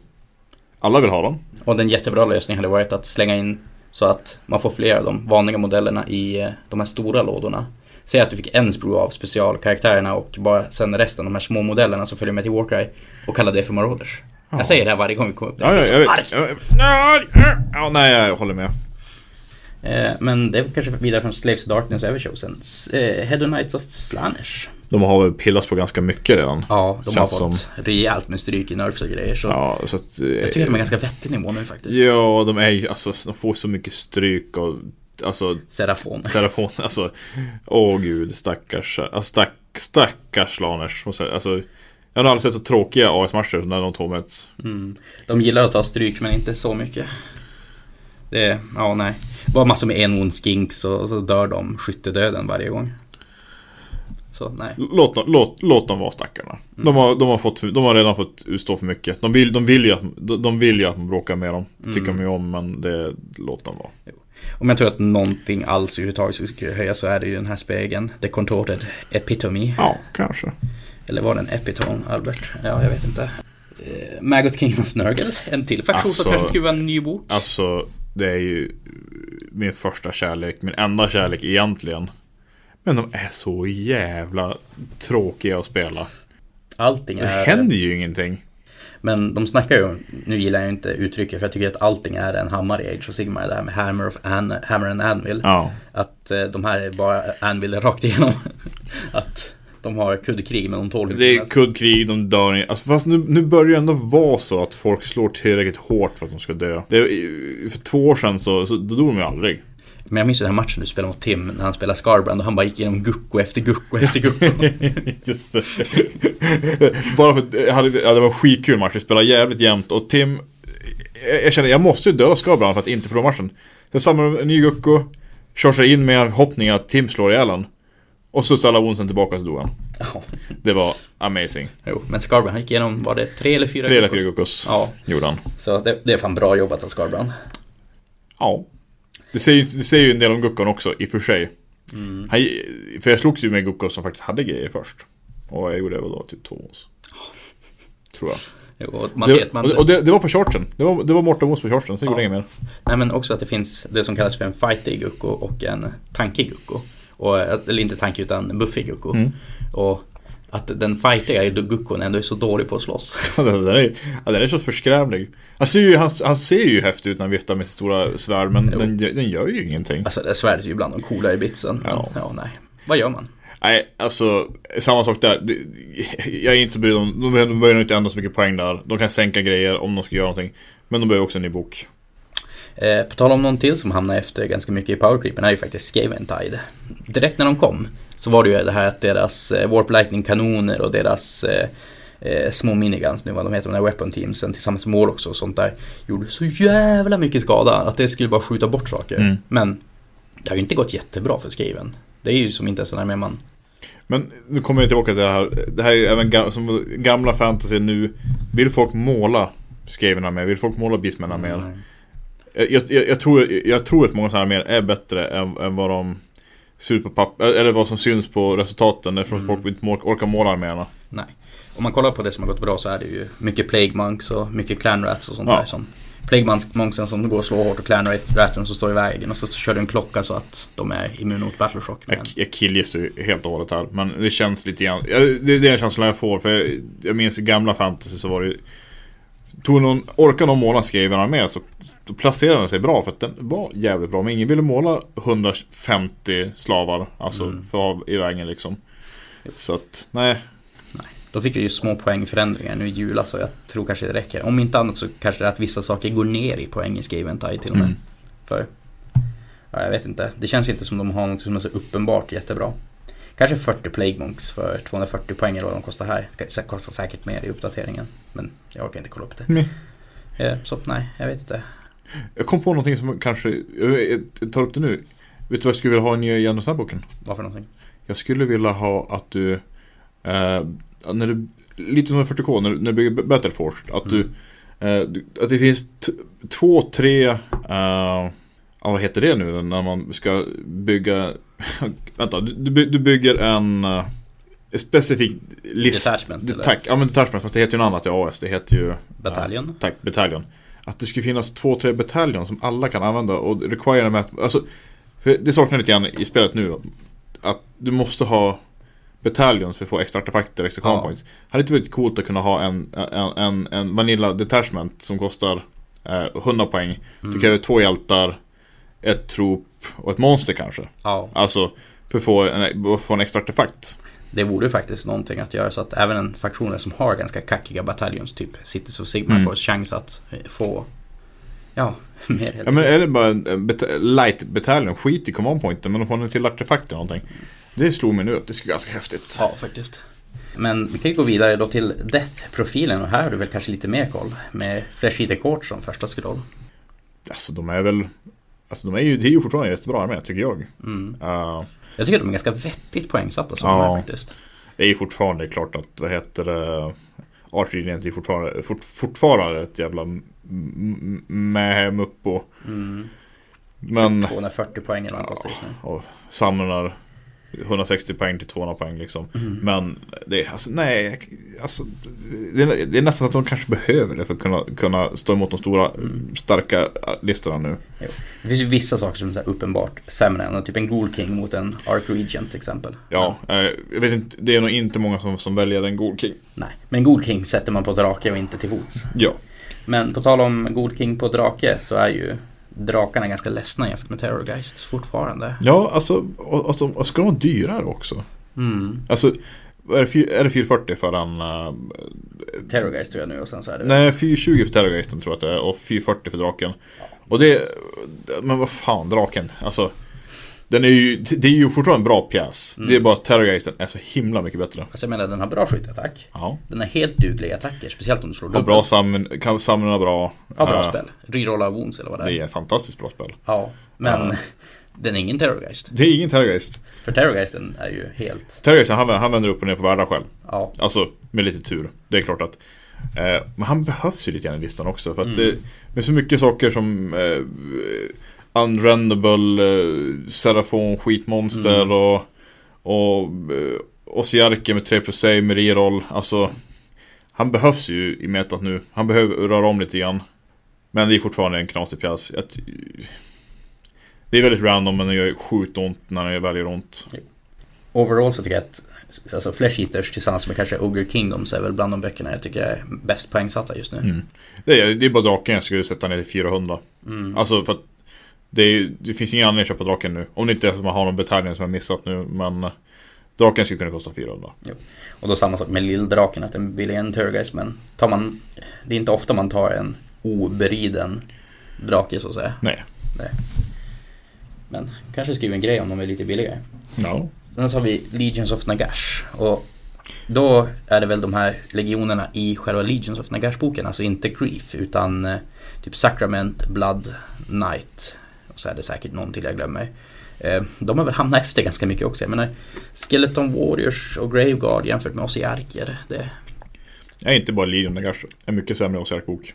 Alla vill ha dem. Och den jättebra lösningen hade varit att slänga in så att man får fler av de vanliga modellerna i eh, de här stora lådorna. Säg att du fick en sprue av specialkaraktärerna och bara sen resten, de här små modellerna som följer med till Warcry och kalla det för Marauders. Ja. Jag säger det här varje gång vi kommer upp. Ja, ja, så jag arg. vet. Ja, nej, jag håller med. Eh, Men det är kanske vidare från Slaves of Darkness och Everchosen. Eh, Head of Knights of Slanish. De har väl pillats på ganska mycket redan. Ja, de Känns har fått rejält med stryk i nerfs och grejer. Så Ja, så att... jag tycker att de är ganska vettig nivå nu faktiskt. Ja, de är alltså, de får så mycket stryk och... Alltså, Serafon. Serafon, alltså... Åh gud, stackars... Alltså, stack, stackars Laners. Alltså, jag har aldrig sett så tråkiga AS-matcher när de två möts. Mm. De gillar att ta stryk men inte så mycket. Det, ja nej. Bara massor med enhorn skinks och, och så dör de skyttedöden varje gång. Så nej. Låt, låt, låt dem vara stackarna. Mm. De, har, de, har fått, de har redan fått utstå för mycket. De vill, de vill, ju, att, de, vill ju att man bråkar med dem. Det tycker Mm. de ju om, men det, låt dem vara. Om jag tror att någonting alls överhuvudtaget skulle höja så är det ju den här spegeln. The Contorted Epitome. Ja, kanske. Eller var det en Epitone, Albert? Ja, jag vet inte. Eh, Maggot King of Nurgle. En till faktion Alltså- som kanske skulle vara en ny bok. Alltså, det är ju min första kärlek, min enda kärlek egentligen. Men de är så jävla tråkiga att spela. Allting Det är... händer ju ingenting. Men de snackar ju, nu gillar jag inte uttrycket för jag tycker att allting är en hammare i Age of Sigmar. Det här med Hammer, of An, Hammer and Anvil. Ja. Att eh, de här är bara Anvil rakt igenom. att de har kuddkrig men de tål hur Det är kuddkrig, de dör. Alltså, fast nu, nu börjar det ändå vara så att folk slår tillräckligt hårt för att de ska dö. Det, för två år sedan så, så då dog de ju aldrig. Men jag minns ju den här matchen du spelade mot Tim när han spelade Scarbrand och han bara gick igenom gucko efter gucko efter gucko. Just det. Bara för att hade, ja, det var en skitkul match, vi spelade jävligt jämnt och Tim Jag, jag kände jag måste ju dö Skarbran för att inte förlora matchen. Sen samlar en ny Gucko, kör sig in med hoppningen att Tim slår ihjäl han. Och så ställer Onsen tillbaka så dog han. Det var amazing. jo, men Scarbrand han gick igenom, var det tre eller fyra Tre eller fyra Guckos Ja, gjorde han. så det, det är fan bra jobbat av Scarbrand. Ja. Det säger, det säger ju en del om Guckon också, i och för sig. Mm. Han, för jag slogs ju med Guckos som faktiskt hade grejer först. Och jag gjorde det då typ två års. Tror jag. Jo, och man ser Det, man... och det, det var på charten. Det var, det var Morten Mos på charten, sen Ja. gjorde jag inget mer. Nej men också att det finns det som kallas för en fightig gucko och en tankig gucko. Och, eller inte tankig utan buffig gucko. Mm. Och att den fightiga guckon ändå är så dålig på att slåss. Den är, den är så förskrävlig. Han ser, ju, han, han ser ju häftig ut när han viftar med sitt stora svärd, men den, den gör ju ingenting. Alltså det svärdet är ju bland de coolare bitsen. Men Ja. ja. nej. Vad gör man? Nej, alltså samma sak där. Jag är inte så brydd om, de behöver nog inte ändra så mycket poäng där. De kan sänka grejer om de ska göra någonting. Men de behöver också en ny bok. Eh, på tal om någon till som hamnar efter ganska mycket i powercreepen är ju faktiskt Skaventide. Direkt när de kom så var det ju det här att deras eh, Warp Lightning-kanoner och deras eh, eh, små miniguns, nu vad de heter, de där weapon teamsen tillsammans med mål också och sånt där gjorde så jävla mycket skada att det skulle bara skjuta bort saker. Mm. Men det har ju inte gått jättebra för Skaven. Det är ju som inte ens när man Men nu kommer jag tillbaka till det här. Det här är ju även ga- som gamla fantasy nu. Vill folk måla skriverna med? Vill folk måla beastmännen Mm. med? Jag, jag, jag, tror, jag tror att många sådana arméer är bättre än, än vad de ser ut på papper. Eller vad som syns på resultaten. Eftersom Mm. folk inte orkar måla arméerna. Nej. Om man kollar på det som har gått bra så är det ju mycket Plague Monks och mycket Clan Rats och sånt Ja. där. Som Plague Monks- Monksen som går och slår hårt och Clan Ratsen som står i vägen. Och så kör du en klocka så att de är immuna mot Battleshock. Men, Jag, jag killgissar ju helt och hållet här. Men det känns lite grann. Det är den känslan jag får. För jag, jag minns i gamla fantasy så var det ju. Tog någon, orkade någon måla skrivarna med så placerade den sig bra för att den var jävligt bra. Men ingen ville måla 150 slavar. Alltså Mm. för i vägen liksom. Så att, nej. Då fick vi ju små poängförändringar nu i jula så jag tror kanske det räcker. Om inte annat så kanske det är att vissa saker går ner i poäng i Skaventide till och med. Mm. För, ja, jag vet inte. Det känns inte som de har något som är så uppenbart jättebra. Kanske 40 Plague Monks för 240 poäng eller vad de kostar här. Det kostar säkert mer i uppdateringen. Men jag orkar inte kolla upp det. Nej. Eh, Så nej, jag vet inte. Jag kom på någonting som kanske, jag tar upp det nu. Vet du vad jag skulle vilja ha i nya Janusar-boken? Vad för någonting? Jag skulle vilja ha att du, eh, när du lite som en 40K, när, när du bygger Battleforce, att du, eh, du, att det finns två, tre, eh, ja, vad heter det nu när man ska bygga, vänta, du, du by- du bygger en eh, specifik list. Detachment, eller? Tack, ja men detachment, fast det heter ju något annat i AS, det heter ju Bataljon? Tack, bataljon. Att det skulle finnas två, tre bataljon som alla kan använda och require att, alltså, för det saknar lite grann i spelet nu. Att du måste ha bataljoner för att få extra artefakter, extra Ja. points. Hade inte varit coolt att kunna ha en, en, en, en Vanilla Detachment som kostar eh, 100 poäng. Mm. Du kräver två hjältar, ett trop och ett monster kanske. Ja, Alltså, för att få en, få en extra artefakt. det vore ju faktiskt någonting att göra så att även en faktioner som har ganska kackiga bataljons, typ Cities of Sigma, Mm. får chans att eh, få Ja, mer helt Ja men är det bara en beta- light bataljon, skit i command pointen men de får en till artefakt eller någonting. Det slog mig nu att det skulle ganska häftigt. Ja, faktiskt. Men vi kan ju gå vidare då till Death-profilen och här har du väl kanske lite mer koll med Flesh Eater Court som första scroll. Alltså de är väl Alltså de är ju, det är ju fortfarande jättebra armé tycker jag. Mm. Uh, Jag tycker att de är ganska vettigt poängsatta som de Ja. är faktiskt. det är ju fortfarande klart att, vad heter det Artlinjen är fortfarande, fort, fortfarande ett jävla m- m- med muppo. Mm. Men 240 poäng eller vad han kostar just nu. och samlar 160 poäng till 200 poäng liksom. Mm. Men det är, alltså, nej, alltså, det, är, det är nästan så att de kanske behöver det för att kunna, kunna stå emot de stora Mm. starka listorna nu. Det finns ju vissa saker som är uppenbart sämre än typ en Ghoul King mot en Ark Regent till exempel. Ja, eh, jag vet inte, det är nog inte många som, som väljer en Gold King. Nej, men Ghoul King sätter man på drake och inte till fots. Ja, Men på tal om Ghoul King på drake så är ju drakarna ganska ledsna jämfört med Terrorgeist fortfarande. ja alltså, och, och, så- och ska de vara dyrare också? Mm. Alltså, är det, är det 440 för en... Uh, Terrorgeist tror jag nu och sen så är det nej, 420 för Terrorgeisten tror jag att det är och 440 för draken. Och det, men vad fan, draken, alltså. Den är ju, det är ju fortfarande en bra pjäs. Mm. Det är bara att Terrorgeisten är så himla mycket bättre. Alltså jag menar den har bra skytteattack. Ja. Den har helt dugliga attacker, speciellt om du slår dubbelt. bra samman, kan samla bra. Ja, bra Eh, spel. Rerolla wounds eller vad det är. Det är ett fantastiskt bra spel. Ja, men Ja. den är ingen Terrorgeist. Det är ingen Terrorgeist. För Terrorgeisten är ju helt... Terrorgeisten, han, han vänder upp och ner på världar själv. Ja, Alltså, med lite tur. Det är klart att eh, Men han behövs ju lite grann i listan också. För att Mm. det med så mycket saker som Unrendable, eh, Serafon, skitmonster Mm. och Och eh, Osiarke med 3 plus save med reroll. Alltså Han behövs ju i metat nu. Han behöver röra om lite grann. Men det är fortfarande en knasig pjäs. Ty- det är väldigt random men det gör sjukt ont när det väl gör ont. overall så tycker jag att Alltså Flesh Eaters tillsammans med kanske Ogre Kingdoms är väl bland de böckerna jag tycker är bäst poängsatta just nu. Mm. Det, är, det är bara draken jag skulle sätta ner till 400. Mm. Alltså för att det, är, det finns ingen anledning att köpa draken nu. Om det inte är att man har någon bataljon som jag missat nu. Men eh, draken skulle kunna kosta 400. Och då samma sak med Lilldraken, att den är billigare än Terrorgeist men tar man Det är inte ofta man tar en oberiden drake så att säga. Nej. Men kanske skriver en grej om de är lite billigare. Ja. Sen så har vi Legions of Nagash. Och då är det väl de här legionerna i själva Legions of Nagash-boken, alltså inte Grief, utan eh, typ Sacrament, Blood, Knight. Så är det säkert någon till jag glömmer. Eh, de har väl hamnat efter ganska mycket också. Jag menar, Skeleton Warriors och Graveguard jämfört med oss i Arker. Det, är inte bara Legion Nagash. En mycket sämre Osiark-bok.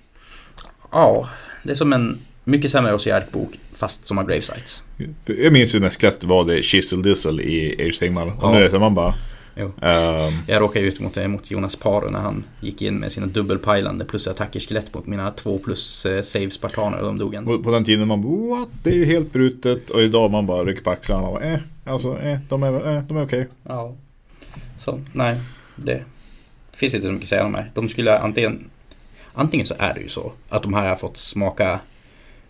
ja, det är som en mycket sämre oss i Ark-bok, fast som har Gravesites. Jag minns ju när skelett var det Chisel Diesel i Age Sigmar. Och Ja. nu är det man bara... Jo. ehm, Jag råkade ut mot, mot Jonas Paro när han gick in med sina dubbelpajlande plus attacker skelett mot mina två plus eh, save spartaner och de dog en. på, den tiden man what? Det är ju helt brutet. Och idag man bara rycker på axlarna och bara eh. Alltså eh, de är, eh, de är okej. Ja. Så, nej. Det finns inte så mycket att säga om det här. De skulle antingen... Antingen så är det ju så att de här har fått smaka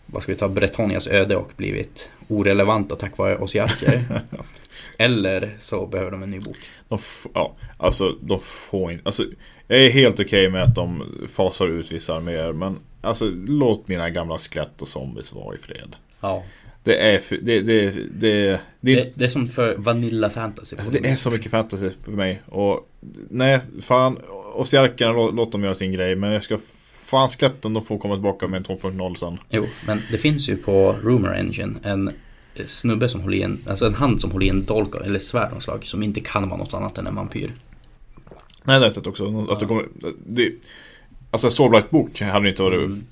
vad ska vi ta, Bretonias öde och blivit orelevanta tack vare Osiarker. Eller så behöver de en ny bok. De ja, alltså de får inte, alltså jag är helt okej med att de fasar ut vissa arméer men alltså låt mina gamla skelett och zombies vara i fred. Ja. Det är, det, det, det, Det, det är som för Vanilla Fantasy. alltså, det är så mycket fantasy för mig och nej, fan, och stjärkarna låt, låt dem göra sin grej men jag ska fan skeletten de får komma tillbaka med en 2.0 sen. Jo, men det finns ju på Rumor Engine en eh, snubbe som håller i en, alltså en hand som håller i en dolk eller svärd av slag som inte kan vara något annat än en vampyr. Nej det har jag sett också. Att det kommer, det, alltså en Soulblight-bok hade inte varit Mm.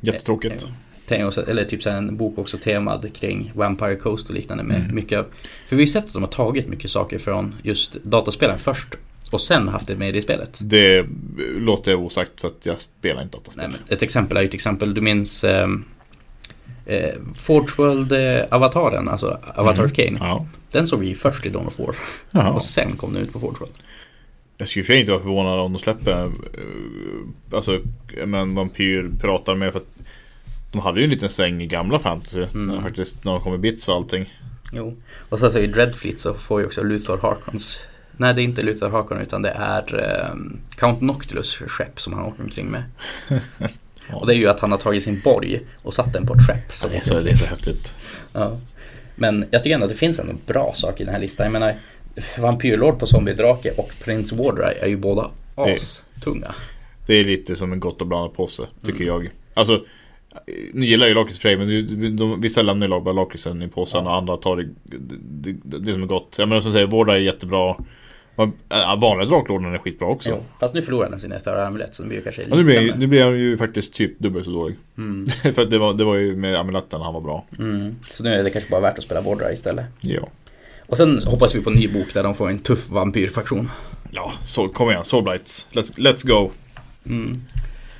jättetråkigt. Eh, också, eller typ så en bok också temad kring Vampire Coast och liknande med Mm. mycket För vi har sett att de har tagit mycket saker från just dataspelen först och sen haft det med i spelet. Det låter jag osagt för att jag spelar inte dataspel. Nej, men ett exempel är ju till exempel, du minns ehm, eh, Forge World-avataren, alltså Avatar Mhm. Kane. Ja. Den såg vi ju först i Dawn of War Jaha. och sen kom den ut på Forge World. Jag skulle sig inte vara förvånad om de släpper eh, Alltså men vampyr pratar med för att De hade ju en liten sväng i gamla fantasy Mm. faktiskt, när de kom i bits och allting Jo. Och sen så i Dreadfleet så får ju också Luthor Harkons Nej det är inte Luthor Harkon utan det är ehm, Count Noctilus skepp som han åker omkring med. Och det är ju att han har tagit sin borg och satt den på ett skepp. så det, är så, det är så häftigt Ja. Men jag tycker ändå att det finns en bra sak i den här listan. Jag menar Vampyrlord på Zombie-drake och Prince Wardry är ju båda astunga. Det är lite som en gott och blandat påse tycker Mm. jag Alltså Nu gillar ju lakrits för sig, men de, de, vissa lämnar ju bara lakritsen i påsen och andra tar det, det, det, det som är gott. Jag menar som säger, Vårda är jättebra. Äh, vanliga draklorden är skitbra också. Jo, fast nu förlorar den sin Ethara amulett så nu blir kanske lite ja, nu, blir, nu blir han ju faktiskt typ dubbelt så dålig. Mm. för det var, det var ju med amuletten han var bra. Mm. Så nu är det kanske bara värt att spela Vårdra istället. Ja. Och sen hoppas vi på en ny bok där de får en tuff vampyrfaktion. Ja, så kom igen. Soulblights. Let's, let's go. Mm.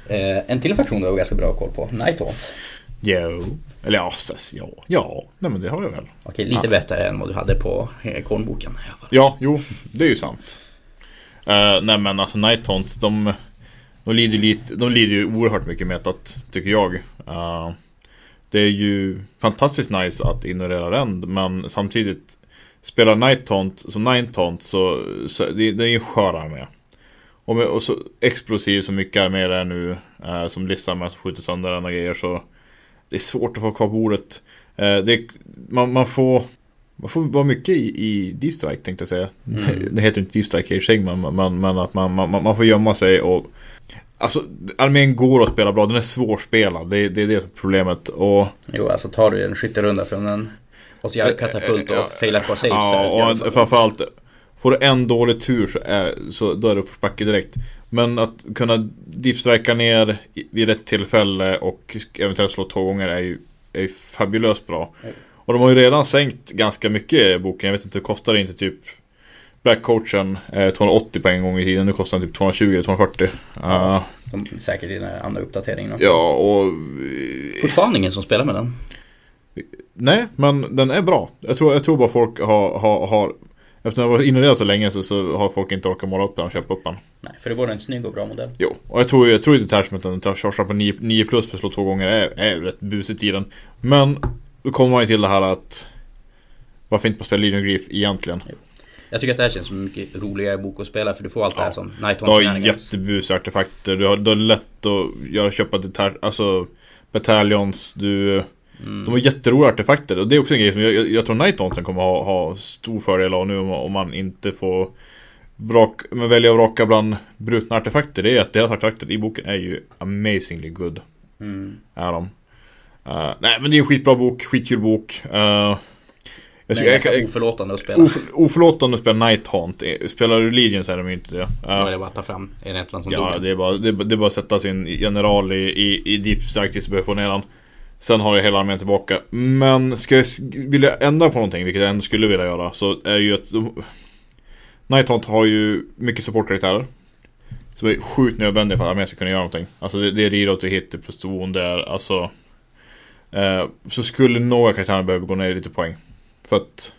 Eh, en till faktion du har ganska bra koll på. Nighthaunt. Jo. Eller ja, ja, ja. Nej men det har jag väl. Okej, lite ja. bättre än vad du hade på eh, kornboken. Ja, jo. Det är ju sant. Uh, nej men alltså Nighthaunt, de, de, lider lite, de lider ju oerhört mycket metat, tycker jag. Uh, det är ju fantastiskt nice att ignorera den, men samtidigt Spelar Nighthaunt som Nighthaunt så, så det, det är ju skör armé. Och, med, och så explosiv så mycket armé det är nu, uh, som listar med som skjuter sönder den och grejer så Det är svårt att få kvar bordet. det, man, man får man får vara mycket i, i Deep Strike tänkte jag säga. Mm. Det heter inte Deep Strike i sig men, men, men att man, man, man får gömma sig och Alltså armén går att spela bra, den är svårspelad. Det, det är det problemet. Och... Jo, alltså tar du en skytterunda från en Osjar-katapult och failar på saves. Ja, och framförallt Får du en dålig tur så, är, så då är det uppförsbacke direkt. Men att kunna deepstrika ner vid rätt tillfälle och eventuellt slå två gånger är ju, är ju fabulöst bra. Och de har ju redan sänkt ganska mycket i boken. Jag vet inte, det kostar inte typ Black coachen eh, 280 på en gång i tiden. Nu kostar den typ 220 eller 240. Ja, uh, de, säkert i den andra uppdateringen också. Ja, och... Fortfarande ingen som spelar med den. Nej, men den är bra. Jag tror, jag tror bara folk har, har, har Eftersom jag varit inne i det så länge så, så har folk inte orkat måla upp den och köpa upp den. Nej, för det var en snygg och bra modell. Jo, och jag tror, jag tror detachmenten, chargear på 9, 9 plus för att slå två gånger är, är rätt busigt i den. Men då kommer man ju till det här att varför inte bara spela Legion Grief egentligen? Jag tycker att det här känns som en mycket roligare bok att spela för du får allt ja. det här som Night Du har jättebusiga artefakter, du har, du har lätt att göra, köpa detalj, alltså Battalions, du mm. De har jätteroliga artefakter och det är också en grej som jag, jag, jag tror Night kommer ha, ha stor fördel av nu om, om man inte får vrak, men välja att vraka bland brutna artefakter. Det är att deras artefakter i boken är ju amazingly good. Mm. Är de. Uh, nej men det är en skitbra bok, skitkul bok. Uh, jag är ganska jag, oförlåtande att spela. Of, oförlåtande att spela Night Hunt. Eh, spelar du Legion så är de ju inte det. Uh, Då är det bara att ta fram enheten som Ja, det är, bara, det, det är bara att sätta sin general i, i, i Deep Strike tills du behöver få ner den. Sen har jag hela armén tillbaka. Men ska jag vilja ändra på någonting, vilket jag ändå skulle vilja göra, så är ju att de, Night Hunt har ju mycket supportkaraktärer. Som är sjukt nödvändiga för att armén ska kunna göra någonting. Alltså det, det är reroute hit, plus zon, det är alltså Eh, så skulle några karaktärer behöva gå ner lite poäng. För att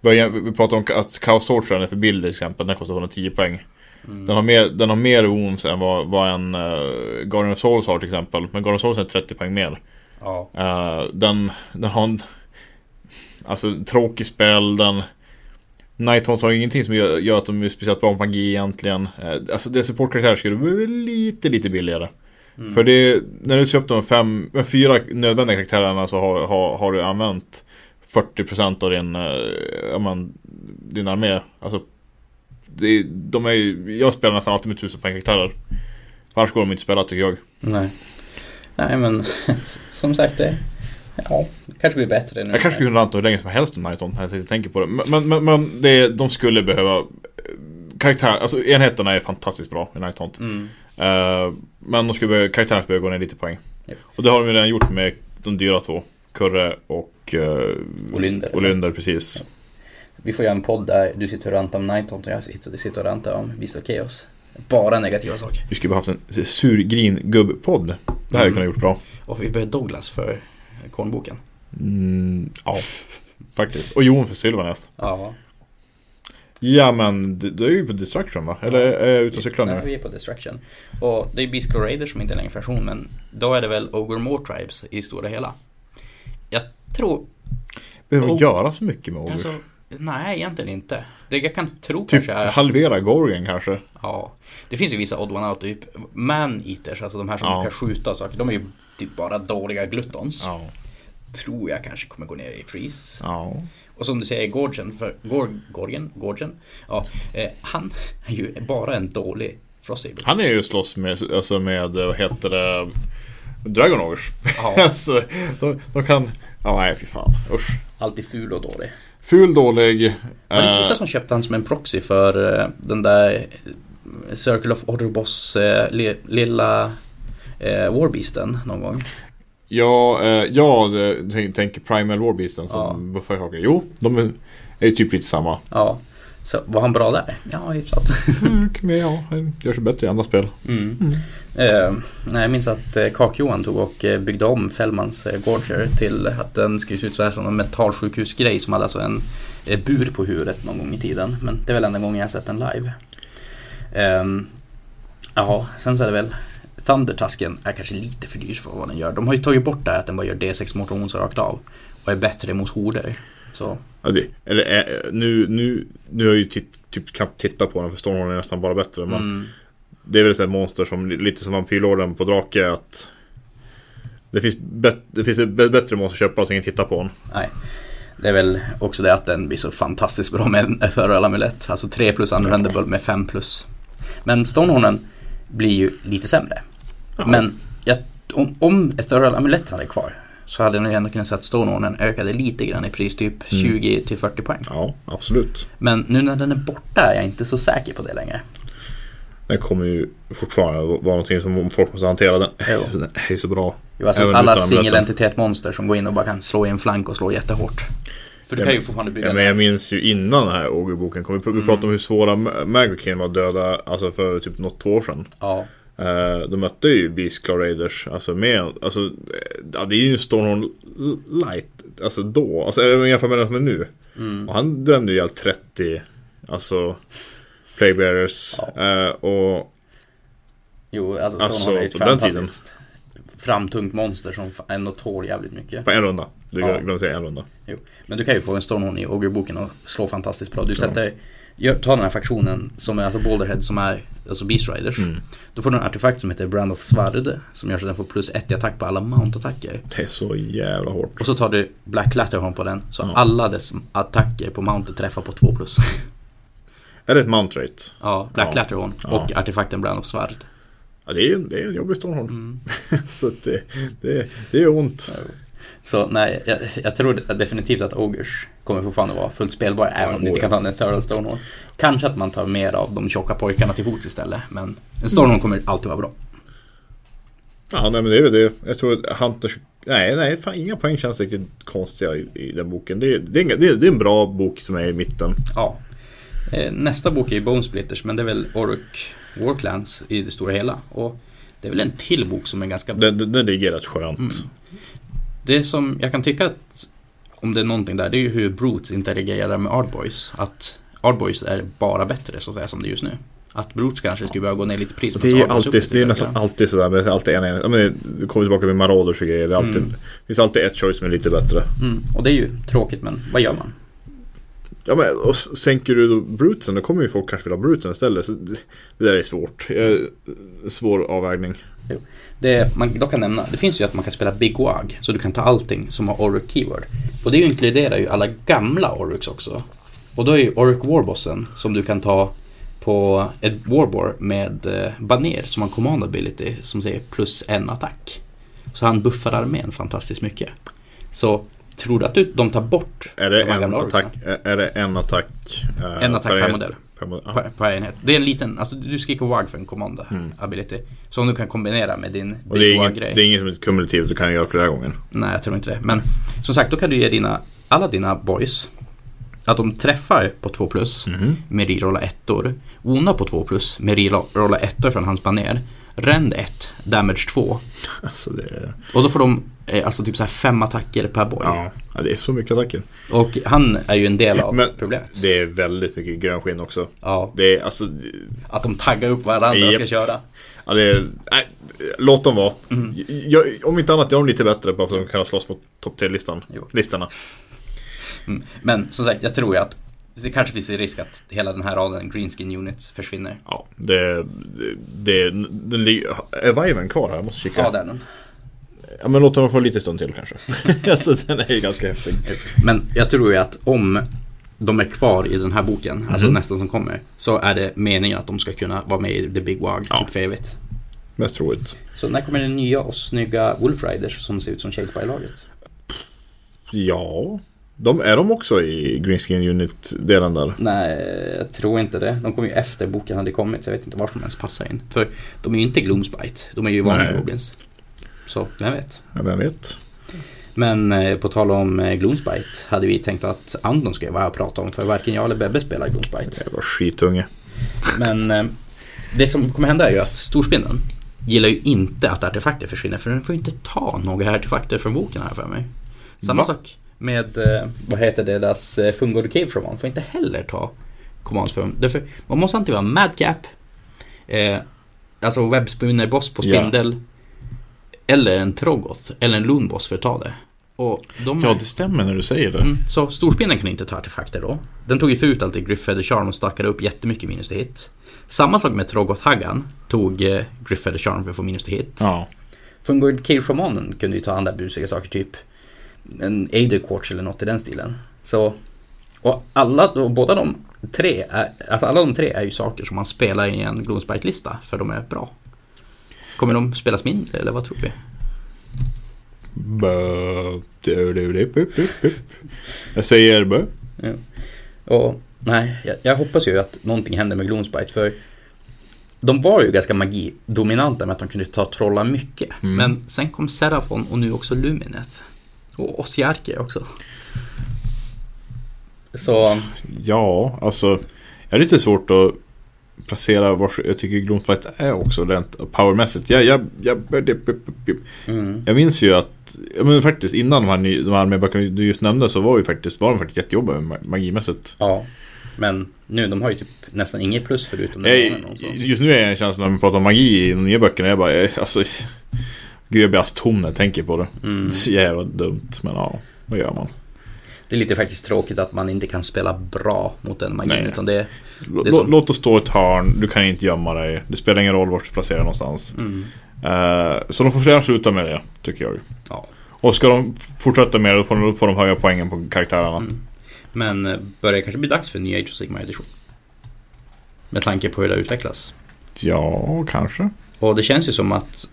vi pratar om att Chaos Sorcerer är för billig till exempel, den kostar 110 poäng. Mm. Den, har mer, den har mer wounds än vad, vad en uh, Guardian of Souls har till exempel. Men Guardian of Souls är 30 poäng mer. Ja. Uh, den, den har en alltså, tråkig spel, den Nighthawks har ingenting som gör, gör, att de är speciellt bra på magi egentligen. Uh, alltså det supportkaraktärer skulle bli lite, lite billigare. Mm. För det, när du köpt de fem, fyra nödvändiga karaktärerna så har, har, har du använt 40% av din, äh, man, din armé. Alltså, det, de är jag spelar nästan alltid med 1000 poäng karaktärer. Annars går de inte att spela tycker jag. Nej. Nej men som sagt det Ja, det kanske blir bättre nu. Jag kanske kunna ranta hur länge som helst om Nighton när jag tänker på det. Men, men, men det, de skulle behöva karaktär, alltså enheterna är fantastiskt bra i Night Hunt. Mm. Uh, men de skulle behöva, karaktärerna skulle behöva gå ner lite poäng. Yep. Och det har de ju redan gjort med de dyra två. Kurre och uh, Olynder. Olynder, precis. Ja. Vi får göra en podd där du sitter och rantar om Night Hunt och jag sitter och rantar om Beast of Chaos. Bara negativa saker. Vi skulle behövt en surgrin gubb-podd. Det här mm. hade kunnat gjort bra. Och vi behöver Douglas för kornboken. Mm, ja, faktiskt. Och Jon för Sylvaneth. Ja. Ja men du, är ju på Destruction va? Eller är jag ute och cyklar nu? Nej, vi är på Destruction. Och det är Beast Raider som inte är längre fraktion men då är det väl Ogre More Tribes i stora hela. Jag tror... Behöver vi göra så mycket med Ogre? Alltså, nej, egentligen inte. Det jag kan tro typ kanske är... halvera Gorgon kanske? Ja. Det finns ju vissa odd one out, typ Man-eaters, alltså de här som ja. kan skjuta saker. De är ju typ bara dåliga gluttons. Ja. Tror jag kanske kommer gå ner i pris. Ja. Och som du säger, Gorgen, för Gor, Gorgen, Gorgen, ja, eh, han är ju bara en dålig Frostable. Han är ju slåss med, alltså med, vad heter det, Dragon Ogers. Ja. alltså, de, de kan... Ja, nej fy fan. Usch. Alltid ful och dålig. Ful, dålig. Var det inte eh, vissa som köpte han som en proxy för eh, den där eh, Circle of Order Boss li, lilla Warbeasten någon gång? Ja, eh, ja det- tänk, tänker Primal Warbeasten som Ja. buffar saker. Jo, de är, är ju typ lite samma. Ja. Så var han bra där? Ja, hyfsat. Mm, ja, han gör sig bättre i andra spel. Mm. Eh, nej, jag minns att eh, Kak-Johan tog och eh, byggde om Fällmans eh, Gorger till att den skulle se ut så här som en mentalsjukhusgrej som hade alltså en eh, bur på huvudet någon gång i tiden. Men det är väl enda gången jag har sett den live. Ehm, Jaha, sen så är det väl Thundertusken är kanske lite för dyr för vad den gör. De har ju tagit bort det här att den bara gör D6 motions rakt av. Och är bättre mot horder. Så Ja, det, eller eh, nu, nu, nu har jag ju titt, typ knappt tittat på den för Stormhorn är nästan bara bättre. Men mm, Det är väl ett monster som lite som Vampyrlorden på Drake att det finns, bet, det finns ett bättre monster att köpa så ingen tittar på den. nej. Det är väl också det att den blir så fantastiskt bra med en Ethereal Amulett. Alltså 3 plus unrendable med 5 plus. Men Stonehornen blir ju lite sämre. Ja. Men jag, om, om Ethereal Amulett hade kvar så hade jag nog ändå kunnat säga att Stonehornen ökade lite grann i pris, typ Mm. 20 till 40 poäng. Ja, absolut. Men nu när den är borta är jag inte så säker på det längre. Den kommer ju fortfarande vara någonting som folk måste hantera. Den, Jo. den är ju så bra. Jo, alltså alla singelentitet-monster som går in och bara kan slå i en flank och slå jättehårt. För du kan ju men- fortfarande bygga Ja, men jag minns ju innan den här Ogre-boken kom. Vi pr- vi Mm. pratade om hur svåra Ma- Magokin var döda alltså för typ något två år sedan. Ja, Eh, de mötte ju Beast Claw Raiders. Alltså med, alltså, eh, ja, det är ju Stormhorn light. Alltså då, alltså jämfört med den som är nu. mm. Och han dömde ju ihjäl 30, alltså Playbearers. Ja. Eh, och Jo, alltså Alltså, Stonehorn är ju ett fantastiskt framtungt monster som ändå tål jävligt mycket. på en runda. Du Ja. glömde säga en runda. Men du kan ju få en Stonehorn i Ogre-boken och slå fantastiskt bra. Du sätter, gör, ta den här faktionen som är alltså Boulderhead som är alltså Beast Riders. Mm. Då får du en artefakt som heter Brand of Svärd som gör så att den får plus ett i attack på alla mount-attacker. Det är så jävla hårt. Och så tar du Black Latterhorn på den så Ja. alla dess attacker på mountet träffar på 2 plus. Är det ett mount rate? ja, Black Ja. Latterhorn Ja. och artefakten Brand of Svärd. Ja, det är, en- det är en jobbig Stormhorn. Mm. så det, det, det är ont. Så nej, jag, jag tror definitivt att Ogers kommer fortfarande vara fullt spelbara även om du inte kan ta en Ethereal Stonehorn. Kanske att man tar mer av de tjocka pojkarna till fots istället. Men en Stonehorn kommer alltid vara bra. Ja, nej men det är väl det. Jag tror att Hunters... Nej, nej, fan inga poäng känns riktigt konstiga i, i den boken. Det, är- det, det, det är en bra bok som är i mitten. Ja. Eh, Nästa bok är ju Bone Splitters men det är väl Orc Warclans i det stora hela. Och det är väl en till bok som är ganska Den, den, den ligger rätt skönt. Mm. Det som jag kan tycka att om det är någonting där, det är ju hur Brutes interagerar med Ardboys. Att Ardboys är bara bättre så att säga som det är just nu. Att Brutes kanske skulle behöva gå ner lite pris. Det är ju alltid, det är nästan alltid sådär. Men alltid en, en, men du kommer tillbaka med Marauders och grejer. Det, alltid, Mm. det finns alltid ett choice som är lite bättre. Mm, och det är ju tråkigt men vad gör man? Ja men och sänker du då Brutesen då kommer ju folk kanske vilja ha Brutesen istället. Så det, det där är svårt. Svår avvägning. Det man dock kan nämna, det finns ju att man kan spela Big Wag, så du kan ta allting som har Orc Keyword. Och det inkluderar ju alla gamla Orcs också. Och då är ju Orc Warbossen som du kan ta på ett Warbor med eh, baner som har command ability som säger plus en attack. Så han buffar armén fantastiskt mycket. Så tror du att du, de tar bort Är det de här en gamla attack? Är det en attack? eh, En attack per en- modell. Per på, på enhet. Det är en liten, alltså du skriker WAG för en command Mm. ability. Som du kan kombinera med din Och det är, Wag-grej. det är inget som är kumulativt du kan göra flera gånger. Nej, jag tror inte det. Men som sagt, då kan du ge dina, alla dina boys att de träffar på 2 plus Mhm. med rerolla ettor. Ona på 2 plus med rerolla ettor från hans baner. Rend 1, damage 2. Alltså det. Och då får de eh, alltså typ så här fem attacker per boy. Ja, det är så mycket attacker. Och han är ju en del av Men problemet. Det är väldigt mycket grönskinn också. Ja, Det är alltså... att de taggar upp varandra och ska köra. Ja, det är, nej, låt dem vara. Mm. Jag, om inte annat, gör de lite bättre bara för att de kan slåss mot topp 10-listan. Jo. Listorna. Mm. Men som sagt, jag tror ju att det kanske finns en risk att hela den här raden Greenskin Units försvinner. Ja, det... det, det den. Är Viven kvar här? Jag måste kika. Ja, det är den. Ja, men låt dem få lite stund till kanske. alltså den är ju ganska häftig. Men jag tror ju att om de är kvar i den här boken, alltså Mhm. nästa som kommer, så är det meningen att de ska kunna vara med i The Big Wag Ja. typ för evigt. Mest troligt. Så när kommer det nya och snygga Wolf Riders som ser ut som Chase by-laget? Ja, de, är de också i Greenskin Unit-delen där? Nej, jag tror inte det. De kom ju efter boken hade kommit så jag vet inte var de ens passar in. För de är ju inte Gloomspite. De är ju vanliga. Goblins. Så, vem vet. Ja, vem vet? Men eh, på tal om eh, Gloomspite hade vi tänkt att Andon skulle vara här och prata om för varken jag eller Bebbe spelar Gloomspite. Jävla skitunge. Men eh, det som kommer hända är ju att Storspindeln gillar ju inte att artefakter försvinner för den får ju inte ta några artefakter från boken här för mig. Samma Va? sak med, eh, vad heter deras eh, Fungo the Cave Shaman får inte heller ta commands för. Därför, man måste antingen vara Madcap, eh, alltså Webspinner Boss på Ja. spindel, eller en Trogoth, eller en Loonboss för att ta det. De Ja, det stämmer när du säger det. Mm, så storspindeln kan inte ta artefakter då. Den tog ju förut alltid Griffeather Charm och stackade upp jättemycket minus till hit. Samma sak med Trogoth-haggan. Tog eh, Griffeather Charm för att få minus till hit. Ja. Fungord Cave Shamanen kunde ju ta andra busiga saker, typ en Ader Quartz eller något i den stilen. Så, och alla, och båda de tre, är, alltså alla de tre är ju saker som man spelar i en Gloomspite-lista för de är bra. Kommer de spelas mindre eller vad tror vi? Jag säger bö. Och nej, jag, jag hoppas ju att någonting händer med Gloomspite för de var ju ganska magidominanta med att de kunde ta trolla mycket. Mm. Men sen kom Serafon och nu också Lumineth. Och Osiarke också. Så, Ja, alltså. Jag har lite svårt att placera var jag tycker Gloomspite är också rent powermässigt. Jag, jag, jag, mm, jag minns ju att, men faktiskt innan de här, ny, de här arméböckerna du just nämnde så var, ju faktiskt, var de faktiskt jättejobbiga med magimässigt. ja. Men nu, de har ju typ nästan inget plus förutom den Jag, just nu är jag en känsla när man pratar om magi i de nya böckerna. Jag bara, jag, alltså. Gud jag blir alldeles tom när jag tänker på det. Mm. Så jävla dumt. Men ja, vad gör man? Det är lite faktiskt tråkigt att man inte kan spela bra mot den magin. Nej. Utan det, Det är som- Låt oss stå i ett hörn. Du kan inte gömma dig. Det spelar ingen roll vart du placerar någonstans. mm, Eh, så de får redan sluta med det, tycker jag. ja. Och ska de fortsätta med det, då får de, får de höja poängen på karaktärerna. Mm. Men eh, börjar det kanske bli dags för en ny Age of Sigma edition? Med tanke på hur det utvecklas. Ja, kanske. Och det känns ju som att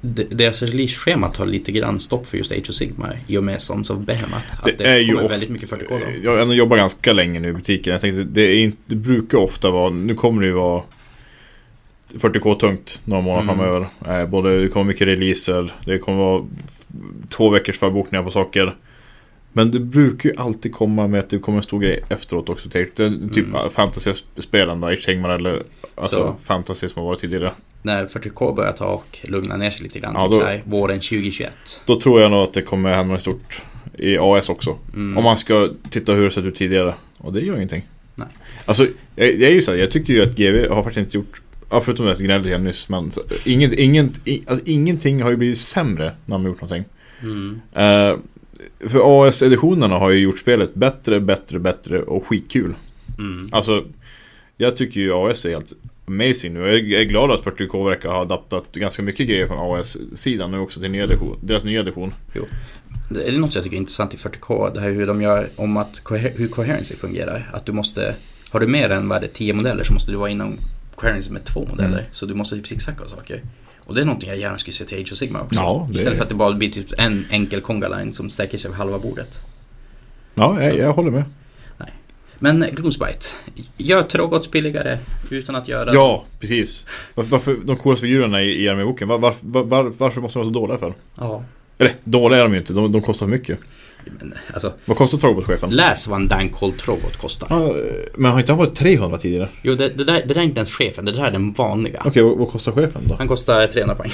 deras release-schema tar lite grann stopp för just Age of Sigma i och med Sons of Behemoth. Att det, Det är ju kommer väldigt mycket 40K då. Jag har jobbat ganska länge nu i butiken. Jag tänkte, det, är inte, det brukar ofta vara, nu kommer det ju vara 40k tungt några månader Mm. framöver. Eh, både, det kommer mycket releaser, det kommer vara två veckors förbokningar på saker. Men det brukar ju alltid komma med att det kommer en stor grej efteråt också. Typ, det, typ Mm. Age Sigmar eller alltså Så. fantasy som har varit tidigare. När 40K börjar ta och lugna ner sig lite grann. Ja, typ då- här, våren 2021. Då tror jag nog att det kommer hända något stort i AS också. Mm. Om man ska titta hur det sett ut tidigare. Och det gör ingenting. Nej. Alltså, jag, jag är ju så här, jag tycker ju att GV har faktiskt inte gjort Ja, förutom det jag gnällde jag nyss, men så, inget, inget, i, alltså, ingenting har ju blivit sämre när man har gjort någonting. Mm. Eh, för AS-editionerna har ju gjort spelet bättre, bättre, bättre och skitkul. Mm. Alltså, jag tycker ju AS är helt amazing nu. Jag är, glad att 40K verkar ha adaptat ganska mycket grejer från AS-sidan nu också till nya edition, deras nya edition. Det är något jag tycker är intressant i 40K. Det här hur de gör om att hur coherency fungerar. Att du måste, har du mer än vad det, 10 modeller så måste du vara inom coherency med två modeller. Mm. Så du måste typ zigzacka och saker. Och det är någonting jag gärna skulle se till Age of Sigma också. Ja, det- Istället för att det bara blir typ en enkel conga line som sträcker sig över halva bordet. Ja, jag, jag håller med. Men Gloomspite, gör Trogots billigare utan att göra... Ja, precis. Varför, varför de coolaste figurerna i, i arméboken, var, var, var, varför måste de vara så dåliga för? Ja. Eller dåliga är de ju inte, de, de kostar för mycket. Men, alltså, Vad kostar Trogbot-chefen? läs vad en Dankold Trogot kostar. Ja, men har inte han varit 300 tidigare? Jo, det, det, där, det där är inte ens chefen, det där är den vanliga. Okej, vad, vad kostar chefen då? Han kostar 300 poäng.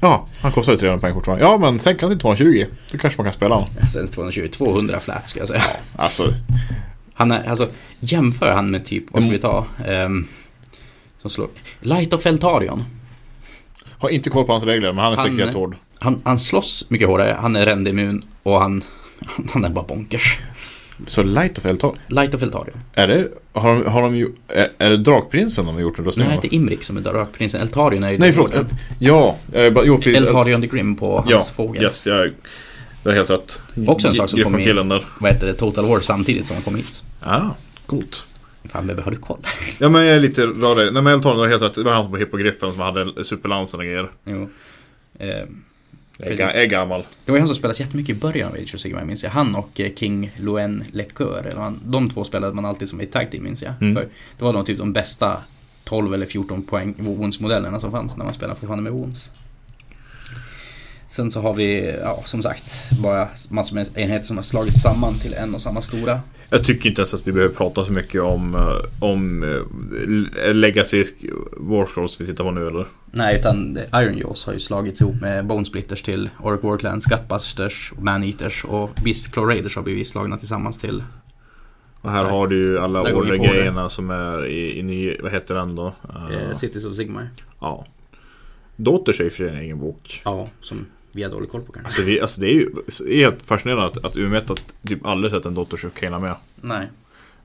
Ja, han kostar ju 300 poäng fortfarande. Ja, men sen kan det till 220. Då kanske man kan spela honom. Alltså 220, 200 flat ska jag säga. Alltså, Han är, alltså, jämför han med typ, vad ska vi ta? Ehm, som slår... Light of Eltarion. har inte koll på hans regler, men han är Han- säkert hård. Han, han slåss mycket hårdare, han är rendimmun och han, han är bara bonkers. Så Light of Eltar, Light of Eltarion. är det, har de, har de ju, är, är det Drakprinsen de har gjort en röstning Nej, det är Imrik som är Drakprinsen. Eltarion är ju... Nej, förlåt. El, ja, jo, precis. Eltarion the Grim på hans Ja, fågel. yes, jag, du har helt rätt. Också en sak som kom in. Vad heter det? Total War samtidigt som han kom hit. Ah, coolt. Fan Bebbe, har du koll? Ja men jag är lite rörig. Nej men tar det helt rätt. Det var han på Hippogriffen som hade superlansen och grejer. Jo. Eh, Är, är gammal. Det var ju han som spelade jättemycket i början av Age of Sigmar minns jag. Han och eh, King Luen Lecœur. eller han- De två spelade man alltid som i tag team minns jag. Mm. För det var de typ de bästa 12 eller 14 poäng Wounds-modellerna som fanns när man spelade fortfarande med Wounds. Sen så har vi, ja som sagt, bara massor med enheter som har slagits samman till en och samma stora. Jag tycker inte ens att vi behöver prata så mycket om, eh, om eh, Legacy Warscrolls vi tittar på nu eller? Nej, utan Iron Jaws har ju slagits ihop med Bone Splitters till Orc Warclans, Gutbusters, Man-Eaters och Beast Claw Raiders har blivit slagna tillsammans till Och här Nej. har du ju alla order-grejerna som är i, i ny, vad heter den då? Eh, Cities of Sigmar. Ja. Dotter är och för en egen bok. Ja, som vi har dålig koll på kanske. Alltså, vi, alltså det är ju det är helt fascinerande att, att Umeå att typ aldrig sett en Dotters of Kena med. Nej.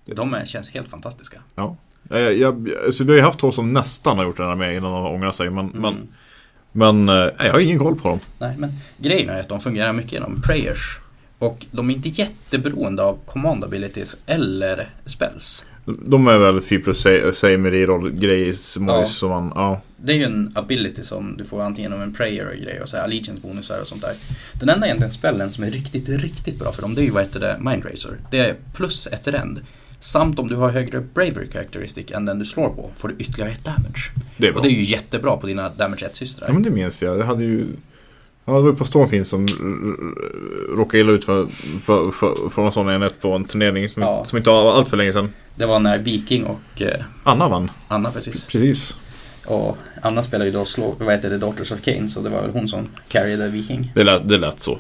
De är, känns helt fantastiska. Ja. Jag, jag, alltså, vi har ju haft två som nästan har gjort den här med innan de ångrar sig. Men, Mm. men, men eh, jag har ingen koll på dem. Nej, men grejen är att de fungerar mycket genom prayers. Och de är inte jätteberoende av command abilities eller spells. De är väl 4 plus säg med reroll grejs Ja. man, ja. Det är ju en ability som du får antingen genom en prayer och grejer och så här allegiance bonusar och sånt där. Den enda egentligen spellen som är riktigt, riktigt bra för dem det är ju vad heter det, Mindracer. Det är plus ett rend. Samt om du har högre bravery characteristic än den du slår på får du ytterligare ett damage. Det är bra. Och det är ju jättebra på dina damage 1-systrar. Ja men det minns jag. Jag hade ju Ja, det var ju på Stormfield som råkade illa ut för, för, för, från en sån enhet på en turnering som, Ja. som inte var allt för länge sedan. Det var när Viking och eh, Anna vann. Anna precis. Precis. Och Anna spelar ju då slå, vad heter det, Daughters of Cain så det var väl hon som carryade Viking. Det lät, det lät så.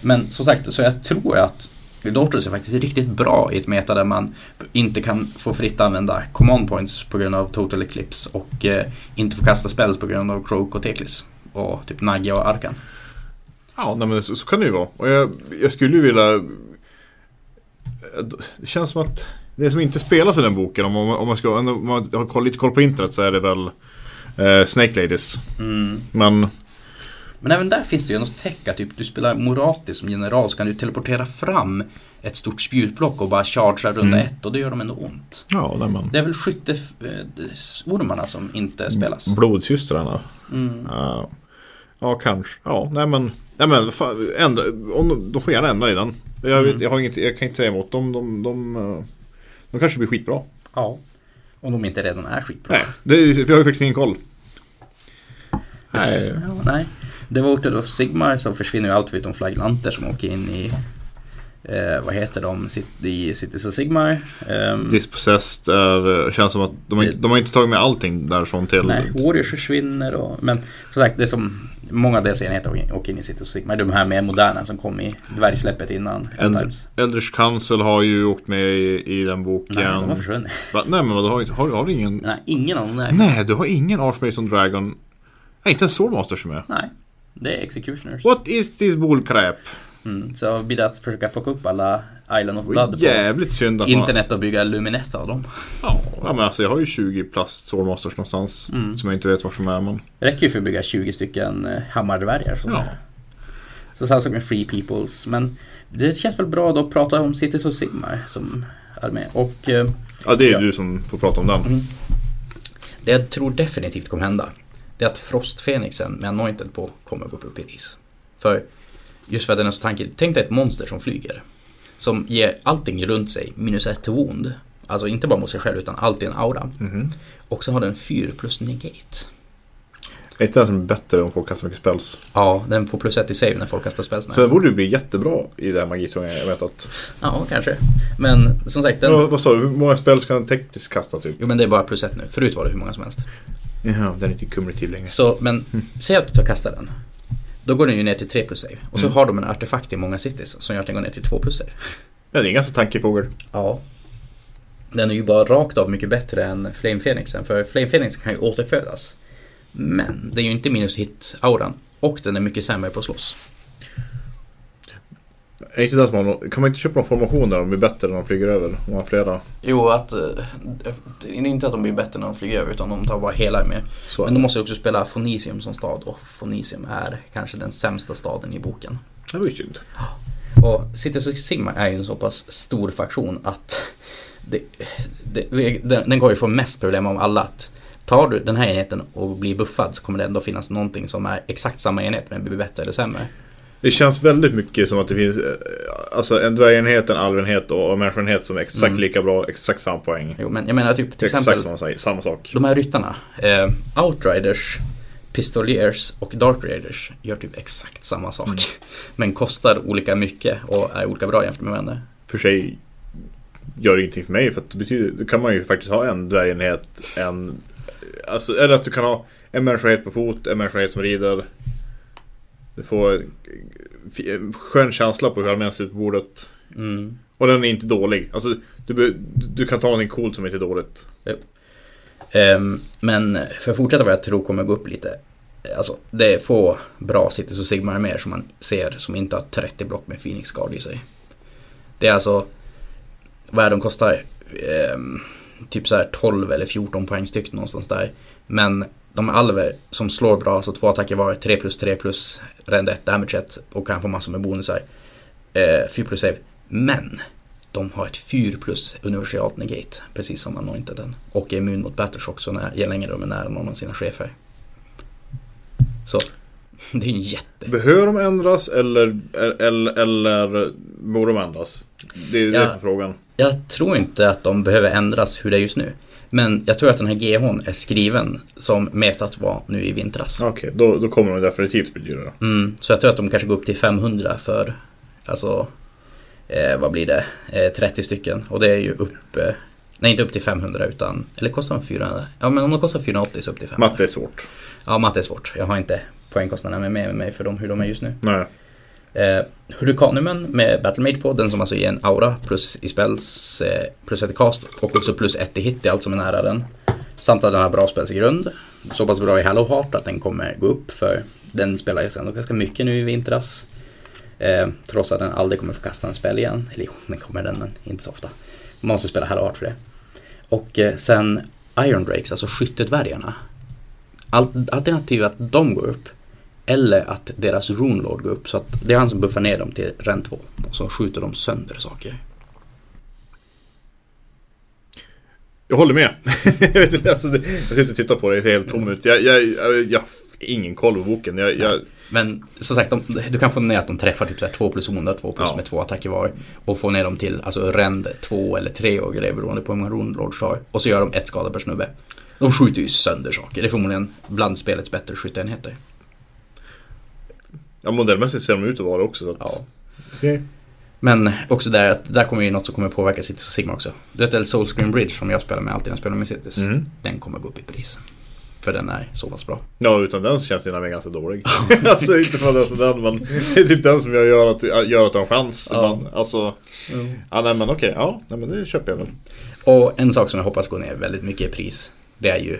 Men som sagt, så jag tror att Daughters är faktiskt riktigt bra i ett meta där man inte kan få fritt använda command points på grund av total eclipse och eh, inte få kasta spells på grund av Croak och Teklis. Och typ Naggia och Arkan. Ja, nej, men så, så kan det ju vara. Och jag, jag skulle ju vilja... Det känns som att det som inte spelas i den boken, om man, om man, ska, om man har lite koll på internet så är det väl eh, Snake Ladies. Mm. Men Men även där finns det ju något täcka, typ du spelar Moratis som general så kan du teleportera fram ett stort spjutblock och bara chargea runda Mm. ett och det gör dem ändå ont. ja, nej, men. Det är väl skytteormarna som inte spelas. Blodsystrarna. Mm. Ja, ja, kanske. Ja, nej men. Nej men fan, ändra, om de, får gärna ändra i den. Jag, vet, Mm. jag, har inget, jag kan inte säga emot dem. De, de, de, de kanske blir skitbra. Ja. Om de inte redan är skitbra. Nej, det, vi har ju faktiskt ingen koll. Nej. Ja, nej. Devoted of Sigmar så försvinner ju allt förutom flaglanter som åker in i eh, vad heter de i Cities of Sigmar. Ehm, Dispossessed är, känns som att de, har Det- de har inte tagit med allting därifrån till. nej, Warriors försvinner och, men som sagt det är som många av deras enheter åker- in i Cities of Sigmar. De här mer moderna som kom i dvärgsläppet innan Times. Eldritch Council har ju åkt med i, i den boken. Nej, de har försvunnit. Va? Nej men vadå, har, har, har du ingen? Nej, ingen av dem där. Nej, du har ingen Archmason Dragon. Nej, inte en Soulmasters med. Nej. Det är Executioners. What is this bullcrap? Mm, så blir det att försöka plocka upp alla Island of Blood på jävligt synd att man... internet och bygga Lumineth av dem. Ja, ja, men alltså jag har ju 20 plast Soulmasters någonstans. Mm. Som jag inte vet var som är men. Det räcker ju för att bygga 20 stycken eh, hammardvärgar. Så, Ja. så samma sak med Free Peoples. Men det känns väl bra då att prata om Cities of Sigmar som armé. Och eh, Ja det är Ja. du som får prata om den. Mm. det jag tror definitivt kommer hända. Det är att Frostfenixen med Anointed på kommer gå upp i pris. För just för att den är så tankig. Tänk dig ett monster som flyger. Som ger allting runt sig minus ett till wound. Alltså inte bara mot sig själv utan alltid en aura. Mhm. Och så har den 4 plus negate. Är inte den som är bättre om folk kastar mycket spells? Ja, den får plus ett i save när folk kastar spells. Så den borde ju bli jättebra i det här magitungan. Jag vet att... Ja, kanske. Men som sagt, den... Ja, vad sa du? Hur många spells kan den tekniskt kasta typ? Jo, men det är bara plus ett nu. Förut var det hur många som helst. Ja, den är inte kumulativ längre. Så, men säg att du tar kasta den. Då går den ju ner till 3 plus save. Och så Mm. har de en artefakt i många cities som gör att den går ner till 2 plus save. Ja, det är en ganska tankefågel. Ja. Den är ju bara rakt av mycket bättre än Flame Phoenixen. För Flame Phoenix kan ju återfödas. Men det är ju inte minus hit-auran. Och den är mycket sämre på att slåss. Är inte det som har, kan man inte köpa någon formation där de blir bättre när de flyger över? Om man flera. Jo, att... eh, Det är inte att de blir bättre när de flyger över utan de tar bara hela med. Så Men de måste också spela Fonisium som stad och Fonisium är kanske den sämsta staden i boken. Det var ju synd. Och Cities of Sigmar är ju en så pass stor faktion att det, det, den, den kommer ju få mest problem av alla. Att tar du den här enheten och blir buffad så kommer det ändå finnas någonting som är exakt samma enhet men blir bättre eller sämre. Det känns väldigt mycket som att det finns eh, alltså en dvärgenhet, en alvenhet och en människoenhet som är exakt Mm. lika bra, exakt samma poäng. Jo, men jag menar typ till exakt exempel samma, samma sak. de här ryttarna. Eh, Outriders, Pistoliers och Dark Raiders gör typ exakt samma sak. Mm. Men kostar olika mycket och är olika bra jämfört med varandra. För sig gör det ingenting för mig för att det betyder, då kan man ju faktiskt ha en dvärgenhet, en... Alltså, eller att du kan ha en människoenhet på fot, en människoenhet som rider. Du får skön känsla på hur armén ser ut på bordet. Mm. Och den är inte dålig. Alltså, du, du kan ta någonting coolt som inte är dåligt. Ehm, men för att fortsätta vad jag tror kommer gå upp lite. Alltså, det är få bra Cities och Sigmar mer som man ser som inte har 30 block med Phoenix Guard i sig. Det är alltså, vad är de kostar? Ehm, typ så här 12 eller 14 poäng styck någonstans där. Men de alver som slår bra, alltså två attacker var, 3 plus 3 plus rend 1, damage 1 och kan få massor med bonusar. Eh, 4 plus save. Men de har ett 4 plus universalt negate, precis som anointeden. Och är immun mot battleshock så när, längre de är nära någon av sina chefer. Så, det är en jätte... Behöver de ändras eller, eller, eller borde de ändras? Det är det är frågan. Jag tror inte att de behöver ändras hur det är just nu. Men jag tror att den här GHn är skriven som metat var nu i vintras. Okej, då, då kommer de definitivt bli dyrare. Mm, så jag tror att de kanske går upp till 500 för, alltså, eh, vad blir det, eh, 30 stycken. Och det är ju upp, eh, nej inte upp till 500 utan, eller kostar de 400? Ja men om de kostar 480 så upp till 500. Matte är svårt. Ja, matte är svårt. Jag har inte poängkostnaderna med mig för dem, hur de är just nu. Nej. Eh, Hurrikanumen med Battlemate på, den som alltså ger en aura plus i spells, eh, plus ett i cast och också plus ett i hit i allt som är nära den. Samt att den har bra spelsgrund. Så pass bra i Hello Heart att den kommer gå upp för den spelar jag ändå ganska mycket nu i vintras. Eh, trots att den aldrig kommer få kasta en spel igen. Eller jo, den kommer den men inte så ofta. Man måste spela Hello Heart för det. Och eh, sen Iron Drakes, alltså skyttedvärgarna. Alternativet Alternativ att de går upp eller att deras Runelord går upp. Så att det är han som buffar ner dem till ren 2. Och så skjuter de sönder saker. Jag håller med. jag, vet alltså, jag sitter och tittar på det, det ser helt tom ut. Jag, jag, jag, jag har ingen koll på boken. Jag, jag, Men som sagt, de, du kan få ner att de träffar typ så här 2 plus onda, 2 plus Ja. med två attacker var. Och få ner dem till alltså rend 2 eller 3 och grejer beroende på hur många Runelords har. Och så gör de ett skada per snubbe. De skjuter ju sönder saker. Det är förmodligen bland spelets bättre skytteenheter. Ja, modellmässigt ser de ut att vara också. Så att, Ja. Okej. Men också där, att där kommer ju något som kommer påverka Cities och Sigma också. Du vet väl Soulscreen Bridge som jag spelar med alltid när jag spelar med Cities. Mm. Den kommer gå upp i pris. För den är så pass bra. Ja, utan den känns den mig ganska dålig. alltså inte för att det är den, men det är typ den som jag gör att, gör att de har chans. Ja. Men, alltså, ja nej men okej, ja, nej, men det köper jag väl. Och en sak som jag hoppas går ner väldigt mycket i pris. Det är ju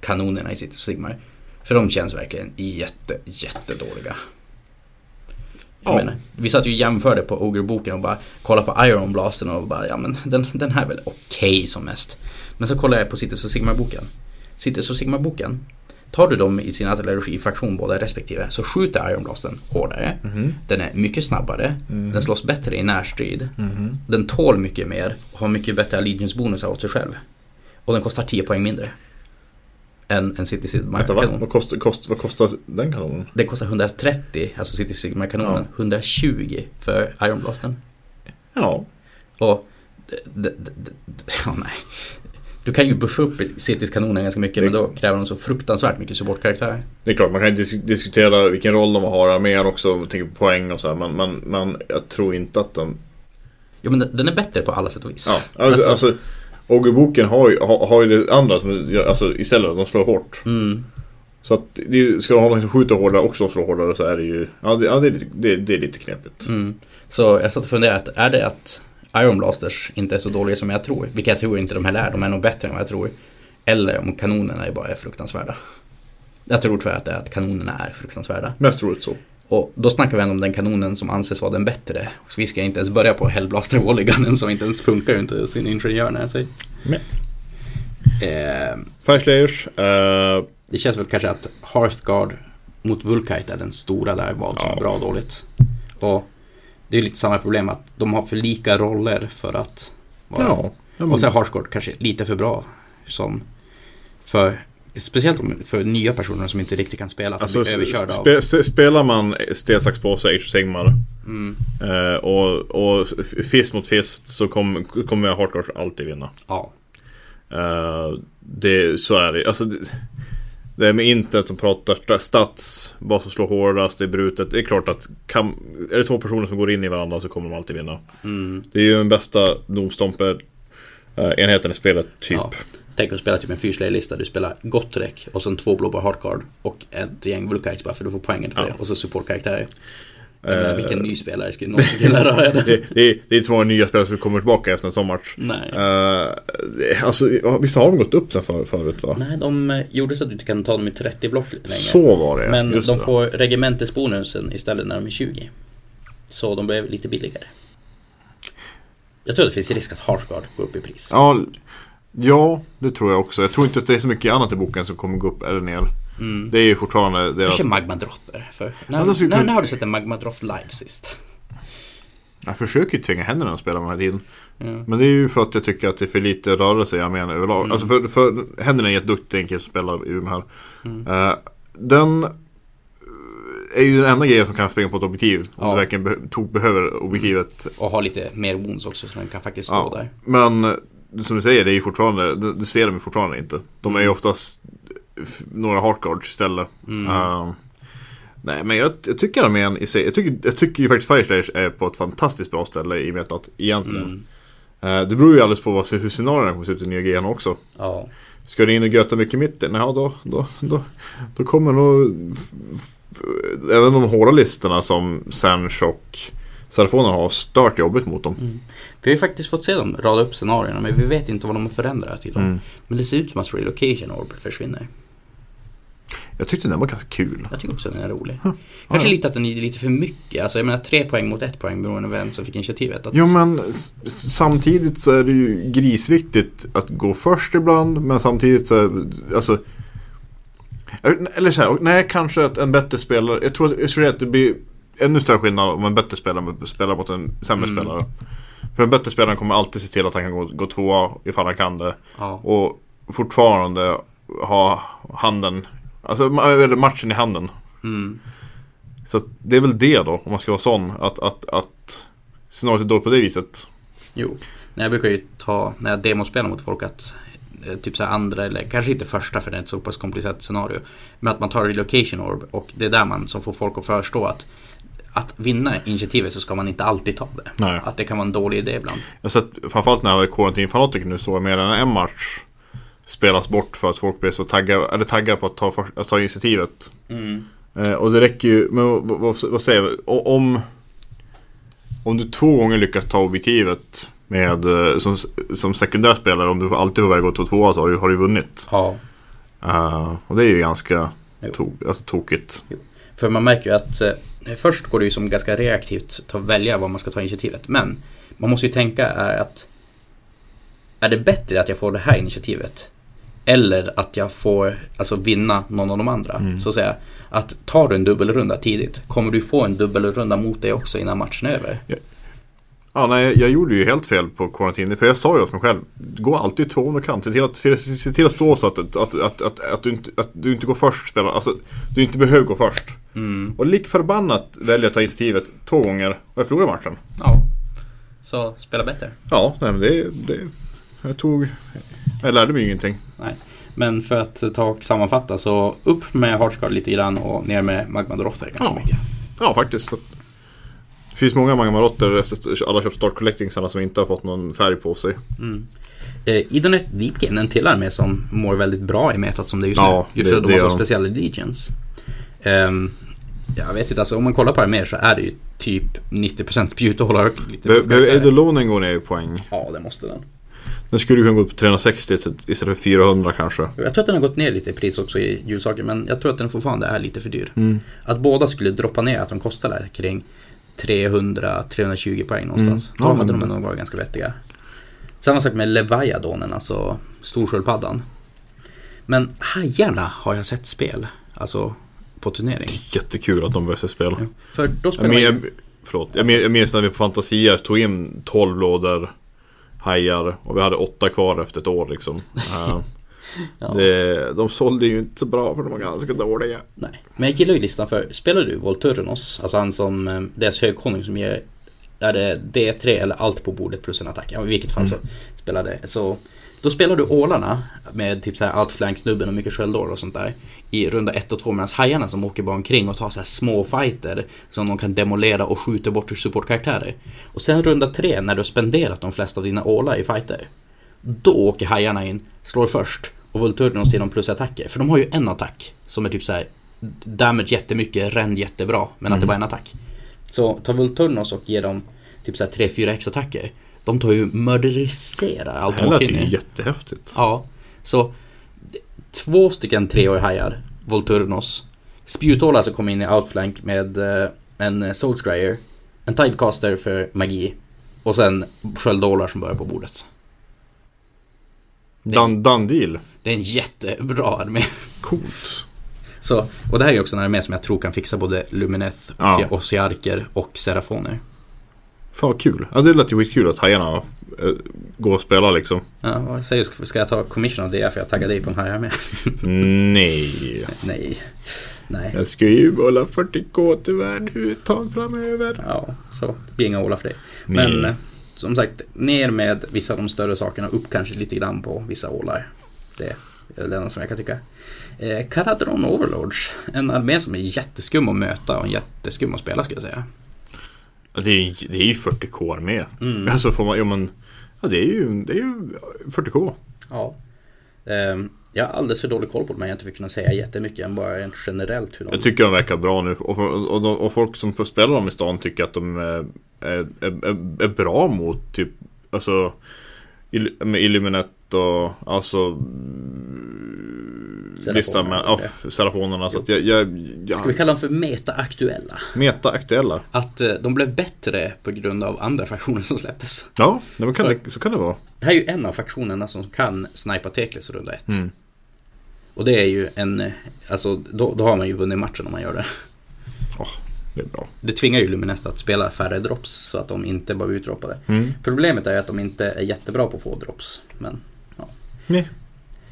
kanonerna i Cities och Sigmar. För de känns verkligen jätte, jättedåliga. Jag Ja. menar, vi satt ju och jämförde på Ogre-boken och bara kollade på Iron Blasten och bara ja men den, den här är väl okej som mest. Men så kollade jag på Cities och Sigmar-boken. Cities och Sigmar-boken. Tar du dem i sin artillerifaktion båda respektive så skjuter Iron Blasten hårdare. Den är mycket snabbare. Den slås bättre i närstrid. Den tål mycket mer och har mycket bättre allegiance-bonusar åt sig själv. Och den kostar 10 poäng mindre. Än en City? Sigmar-kanon. Vad, kostar, kost, vad kostar den kanonen? Den kostar 130, alltså City Sigmar-kanonen. 120 för Iron Blasten. Ja, Och... d- d- d- d- Ja, nej. Du kan ju buffa upp Citys kanonen ganska mycket men då kräver de så fruktansvärt mycket supportkaraktärer. det är klart man kan ju dis- diskutera vilken roll de har i armén också, tänka på poäng och så här, men, men, men jag tror inte att den... Jo men den- den är bättre på alla sätt och vis. Ja, alltså, alltså Ogre-boken har ju, har, har ju det andra som, alltså istället, de slår hårt. Mm. Så att det, ska de ha någon som skjuter hårdare och som slår hårdare så är det ju, ja det, ja, det, det, det är lite knepigt. Mm. Så jag satt och funderade, är det att Iron Blasters inte är så dåliga som jag tror, vilket jag tror inte de heller är, de är nog bättre än vad jag tror. Eller om kanonerna bara är fruktansvärda. Jag tror tyvärr att det är att kanonerna är fruktansvärda. Mest troligt så. Och då snackar vi ändå om den kanonen som anses vara den bättre. Så vi ska inte ens börja på Hellblaster Walliganen som inte ens funkar inte sin ingenjör när jag säger. Nej. Eh, Fireslayers, eh, det känns väl kanske att Hearthguard mot Vulkite är den stora där, vad som Ja. är bra och dåligt. Och det är lite samma problem att de har för lika roller för att vara... ja. Och sen hardcore kanske lite för bra. Som för, speciellt för nya personer som inte riktigt kan spela. För Alltså, att bli överkörda av. spe, spe, spelar man sten, sax, påse, Age of Sigmar Mm, eh, och, och fist mot fist så kom, kommer hardcore alltid vinna. ja. Eh, det, så är det. Alltså, det, det är med internet som pratar stats, vad som slår hårdast, det är brutet. Det är klart att kan, är det två personer som går in i varandra så kommer de alltid vinna. Mm. Det är ju den bästa domstomper eh, enheten i spelet, typ. Ja. Tänk att spela typ en fyrslayer-lista. Du spelar Gottrek och sen två blåbär hardcard och ett gäng Vulkites bara för du får poängen för Ja. det. Och så supportkaraktärer. Menar, Eh, vilken ny spelare skulle någonsin kunna lära det? det, det, är, inte så många nya spelare som kommer tillbaka efter en sån match. Nej. Uh, alltså, visst har de gått upp sen för, förut va? Nej, de eh, gjorde så att du inte kan ta dem i 30 block längre. Så var det Men just de det. får regementesbonusen istället när de är 20. Så de blev lite billigare. Jag tror att det finns risk att Hardguard går upp i pris. Ja, ja, det tror jag också. Jag tror inte att det är så mycket annat i boken som kommer gå upp eller ner. Mm. Det är ju fortfarande deras... Kanske Magmadrother. För när, skulle när, när har du sett en Magmadroth live sist? Jag försöker ju tvinga händerna att spela med den här tiden. Ja. Men det är ju för att jag tycker att det är för lite rörelse i armén överlag. Mm. Alltså för, för händerna är jätteduktig en kille som spelar i här. Mm. Eh, den är ju den enda grejen som kan springa på ett objektiv. Om Ja. du verkligen be- behöver objektivet. Och har lite mer wounds också så den kan faktiskt stå Ja. där. Men som du säger, det är ju fortfarande, du ser dem fortfarande inte. De är ju oftast f- några hardcards istället. Mm. Eh, nej men jag, jag tycker armén i sig, jag tycker, jag tycker ju faktiskt Fireslayers är på ett fantastiskt bra ställe i metat egentligen. Mm. Eh, det beror ju alldeles på vad, hur scenarierna kommer se ut i nya GN också. Ja. Ska du in och göta mycket i mitten? Ja då, då, då, då kommer nog Även de hårda listorna som Sanch och Serafonen har stört jobbigt mot dem. Vi har ju faktiskt fått se dem rada upp scenarierna men vi vet inte vad de har förändrat i dem. Mm. Men det ser ut som att Relocation Orb försvinner. Jag tyckte den var ganska kul. Jag tycker också att den är rolig. Ja, Kanske ja. lite att den är lite för mycket. Alltså jag menar tre poäng mot ett poäng beroende på vem som fick initiativet. Att, Jo men samtidigt så är det ju grisviktigt att gå först ibland men samtidigt så är, alltså Eller så här, nej kanske att en bättre spelare, jag tror, jag tror att det blir ännu större skillnad om en bättre spelare spelar mot en sämre Mm. spelare. För en bättre spelare kommer alltid se till att han kan gå, gå tvåa ifall han kan det. Ja. Och fortfarande ha handen, alltså matchen i handen. Mm. Så det är väl det då, om man ska vara sån, att, att, att scenariot är dåligt på det viset. Jo. Nej, jag brukar ju ta, när jag demospelar mot folk att eh, Typ så andra eller kanske inte första för det är ett så pass komplicerat scenario. Men att man tar relocation orb och det är där man som får folk att förstå att att vinna initiativet så ska man inte alltid ta det. Nej. Att det kan vara en dålig idé ibland. Jag har sett, framförallt när Quarantine Fanatic nu så mer än en match spelas bort för att folk blir så taggade, eller taggade på att ta, för, att ta initiativet. Eh, och det räcker ju, men vad, vad, säger jag? Om, om du två gånger lyckas ta objektivet med, eh, som, som sekundär spelare, om du alltid får gå 2-2 så har du, har du vunnit. Ja. Eh, och det är ju ganska Jo. to, alltså, tokigt. För man märker ju att eh, först går det ju som ganska reaktivt att välja vad man ska ta initiativet. Men man måste ju tänka är att är det bättre att jag får det här initiativet eller att jag får alltså vinna någon av de andra. Mm. Så att säga att tar du en dubbelrunda tidigt kommer du få en dubbelrunda mot dig också innan matchen är över. Ja, nej, jag gjorde ju helt fel på Quarantine. För jag sa ju åt mig själv, gå alltid två om du kan. Se till att, se, se, till att stå så att, att, att, att, att, du inte, att du inte går först. Spelar. Alltså, du inte behöver gå först. Mm. Och lik förbannat välja att ta initiativet två gånger och jag förlorade matchen. Ja. Så spela bättre. Ja, nej, men det, det... Jag tog... Jag lärde mig ingenting. Nej. Men för att ta och sammanfatta så upp med Hardcard lite grann och ner med Magma Dorother ganska Ja. mycket. Ja, faktiskt. Finns många Magmarotter efter alla köpt Start Collectingsarna som inte har fått någon färg på sig. Mm. Eh, Idonet Deepkin, en till armé som mår väldigt bra i metat som det är just Ja, nu. Just för att de har så speciella legions. Ehm, jag vet inte, alltså om man kollar på arméer så är det ju typ 90% spjut och hålla högt. Lite Be- för Behöver. Eidolonen gå ner i poäng? Ja, det måste den. Den skulle kunna gå upp till 360 istället för 400 kanske. Jag tror att den har gått ner lite i pris också i ljussaker, men jag tror att den fortfarande är lite för dyr. Mm. Att båda skulle droppa ner, att de kostar där kring 300-320 poäng någonstans. Mm. Då hade de nog varit ganska vettiga. Samma sak med Leviathanen, alltså storsköldpaddan. Men hajarna har jag sett spel, alltså på turnering. Jättekul att de börjar se spel. Ja. För då Jag, spelar man men, jag, förlåt, jag, jag minns när vi på Fantasia tog in 12 lådor hajar och vi hade åtta kvar efter ett år liksom. Ja. det, de sålde ju inte bra för de var ganska dåliga. Nej. Men jag gillar ju listan för, spelar du Volturnos? Alltså han som, eh, deras högkonung som ger, är det D3 eller allt på bordet plus en attack? Ja, i vilket fall så spelar det. Så, då spelar du ålarna med typ såhär outflank-snubben och mycket sköldår och sånt där. I runda 1 och 2 medan hajarna som åker bara omkring och tar så här små fighter som de kan demolera och skjuta bort supportkaraktärer. Och sen runda 3 när du har spenderat de flesta av dina ålar i fighter. Då åker hajarna in, slår först och Volturnos ger dem plusattacker. För de har ju en attack som är typ så här damage jättemycket, ränd jättebra, men att det bara är en attack. Så tar Volturnos och ger dem typ så här 3-4 extra attacker. De tar ju mörderiserar allt de åker in i. jättehäftigt. Ja, så två stycken treåriga hajar, Volturnos. Spjutålar som kommer in i outflank med eh, en Soulscryer. En Tidecaster för magi. Och sen sköldålar som börjar på bordet. Done, done deal. Det är en jättebra armé. Coolt. Så, och det här är också en armé som jag tror kan fixa både Lumineth, Ja. Ossiarker och Serafoner. Fan vad kul. Ja det lät ju skitkul att hajarna äh, går och spelar liksom. Ja, vad säger du? Ska jag ta commission av det? För jag taggar dig på en hajarmé? Nej. Nej. Nej. Jag ska ju hålla 40k tyvärr nu ett tag framöver. Ja, så det blir inga ålar för dig. Nej. Men eh, som sagt, ner med vissa av de större sakerna, upp kanske lite grann på vissa ålar. Det är det enda som jag kan tycka. Eh, Caradron Overlords, en armé som är jätteskum att möta och jätteskum att spela skulle jag säga. Det är, det är ju 40k med. Mm. Alltså får man, ja men. Ja det är ju, det är ju 40k. Ja. Ehm, jag har alldeles för dålig koll på dem, jag inte för kunna säga jättemycket än bara rent generellt hur de... Jag tycker de verkar bra nu. Och, och, och, och folk som får spela dem i stan tycker att de är, är, är, är bra mot typ, alltså Ill- och alltså Vissa med, ja, Serafonerna så att jag, jag, jag Ska vi kalla dem för meta-aktuella? Meta-aktuella Att eh, de blev bättre på grund av andra faktioner som släpptes. Ja, kan det, så kan det vara Det här är ju en av faktionerna som kan snipa Teklis runda ett. Mm. Och det är ju en, eh, alltså då, då har man ju vunnit matchen om man gör det. Det är bra Det tvingar ju Luminest att spela färre drops så att de inte bara blir utdroppade. mm. Problemet är att de inte är jättebra på att få drops. Men Nej.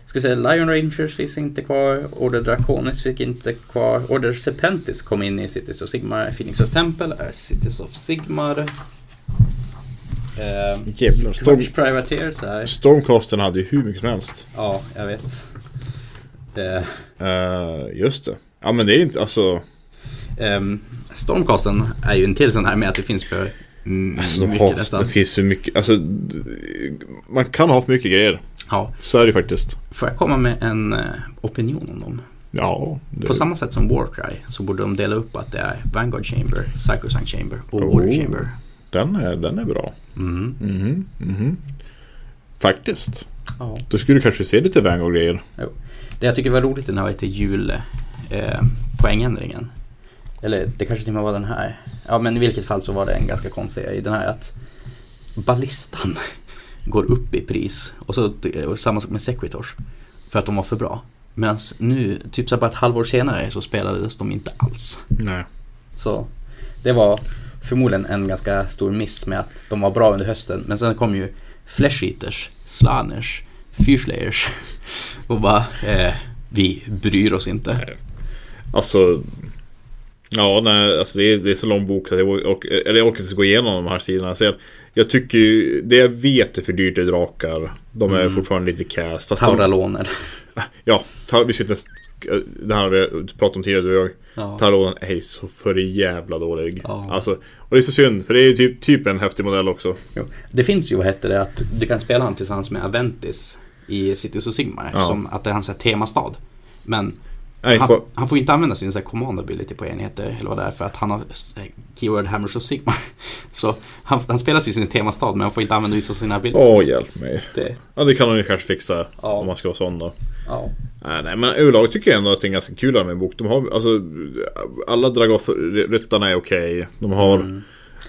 Ska säga Lion Rangers finns inte kvar, Order Draconis fick inte kvar, Order Serpentis kom in i Cities of Sigmar, Phoenix of Temple är Cities of Sigmar. Eh, Jävlar, Storm- Privateers är, Stormcasten hade ju hur mycket som helst ja jag vet. Eh, Eh, Just det Ja men det är inte, alltså ehm, Stormcasten är ju en till sån här med att det finns för mm, Alltså, mycket har, nästan. det finns så mycket, alltså Man kan ha för mycket grejer Ja, Så är det faktiskt får jag komma med en eh, opinion om dem? Ja det, På samma sätt som Warcry så borde de dela upp att det är Vanguard Chamber, Sacrosanct Chamber och Oh. Warrior Chamber. den, är, den är bra Mm. Mhm, mhm. Faktiskt Ja. Då skulle du kanske se lite Vanguard-grejer Det jag tycker var roligt den här till jul eh, poängändringen. Eller det kanske till och med var den här. Ja men i vilket fall så var det en ganska konstig i den här att ballistan går upp i pris. Och så och samma sak med Sequitors. För att de var för bra. Medan nu, typ så bara ett halvår senare så spelades de inte alls. Nej Så det var förmodligen en ganska stor miss med att de var bra under hösten. Men sen kom ju Flesh Eaters, Slaners, Fyrslayers och bara eh, vi bryr oss inte. Alltså Ja, nej, alltså det är, det är så lång bok så jag, ork, eller jag orkar inte gå igenom de här sidorna. Så jag, tycker ju, det jag vet är för dyrt är drakar. De är Mm. fortfarande lite cast. Fast de, Tauraloner. ja, ta, vi ska inte det här har vi pratat om tidigare du och jag. Ja. Taronen är så för jävla dålig. Ja. Alltså, och det är så synd, för det är ju typ, typ en häftig modell också. Jo. Det finns ju, vad heter det, att du kan spela han tillsammans med Aventis i Cities of Sigmar. Ja. Som att det är hans temastad. Men han, han får inte använda sin så här command ability på enheter eller vad det är för att han har eh, keyword hammers of Sigmar. Så han, han spelar sig i sin temastad men han får inte använda vissa av sina abilities. åh hjälp mig. Det, Ja, det kan de ju kanske fixa Ja. om man ska vara sån då. ja. Nej, nej, men överlag tycker jag ändå att det är en ganska kul med bok. De har, alltså, alla Dragoth-ryttarna är okej. De har... Mm.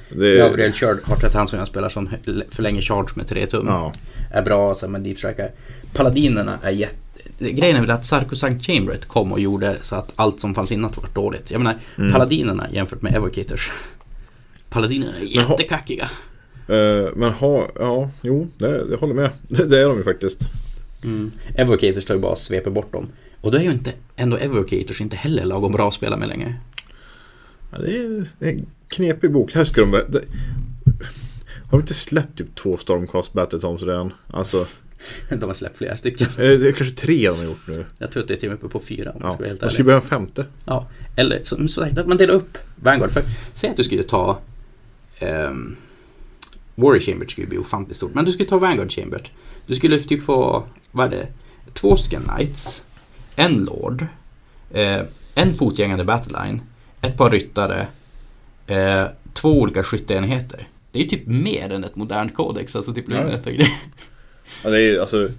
Det, Gabriel Chard har trätt han som jag spelar som förlänger charge med 3 tum. Ja, Är bra så med deep striker. Paladinerna är jätte... Grejen är väl att Sarkosankt Chamberet kom och gjorde så att allt som fanns innan var dåligt. Jag menar, Mm. Paladinerna jämfört med Evocators. Paladinerna är jättekackiga. Eh, men ha, ja, jo, det, det håller med. Det, det är de ju faktiskt. Mm. Evocators tar ju bara sveper bort dem. Och då är ju inte ändå Evocators inte heller lagom bra att spela med längre. Ja, det är en knepig bok. Här ska de... Det, har de inte släppt typ två Stormcast Battletoms redan? Alltså, De har släppt flera stycken. eh, det är kanske tre de har gjort nu. Jag tror att det är till och med på fyra om Ja. ska vara helt ärlig. börja en femte. Ja, eller som sagt att man delar upp Vanguard. För säg att du skulle ta um, Warrior Chamber skulle bli ofantligt stort. Men du skulle ta Vanguard Chamber. Du skulle typ få, vad är det? Två stycken Knights. En Lord. Eh, en fotgängande Battleline. Ett par ryttare. Eh, två olika skytteenheter. Det är ju typ mer än ett modernt kodex. Alltså typ Ja. Ja. Det är alltså...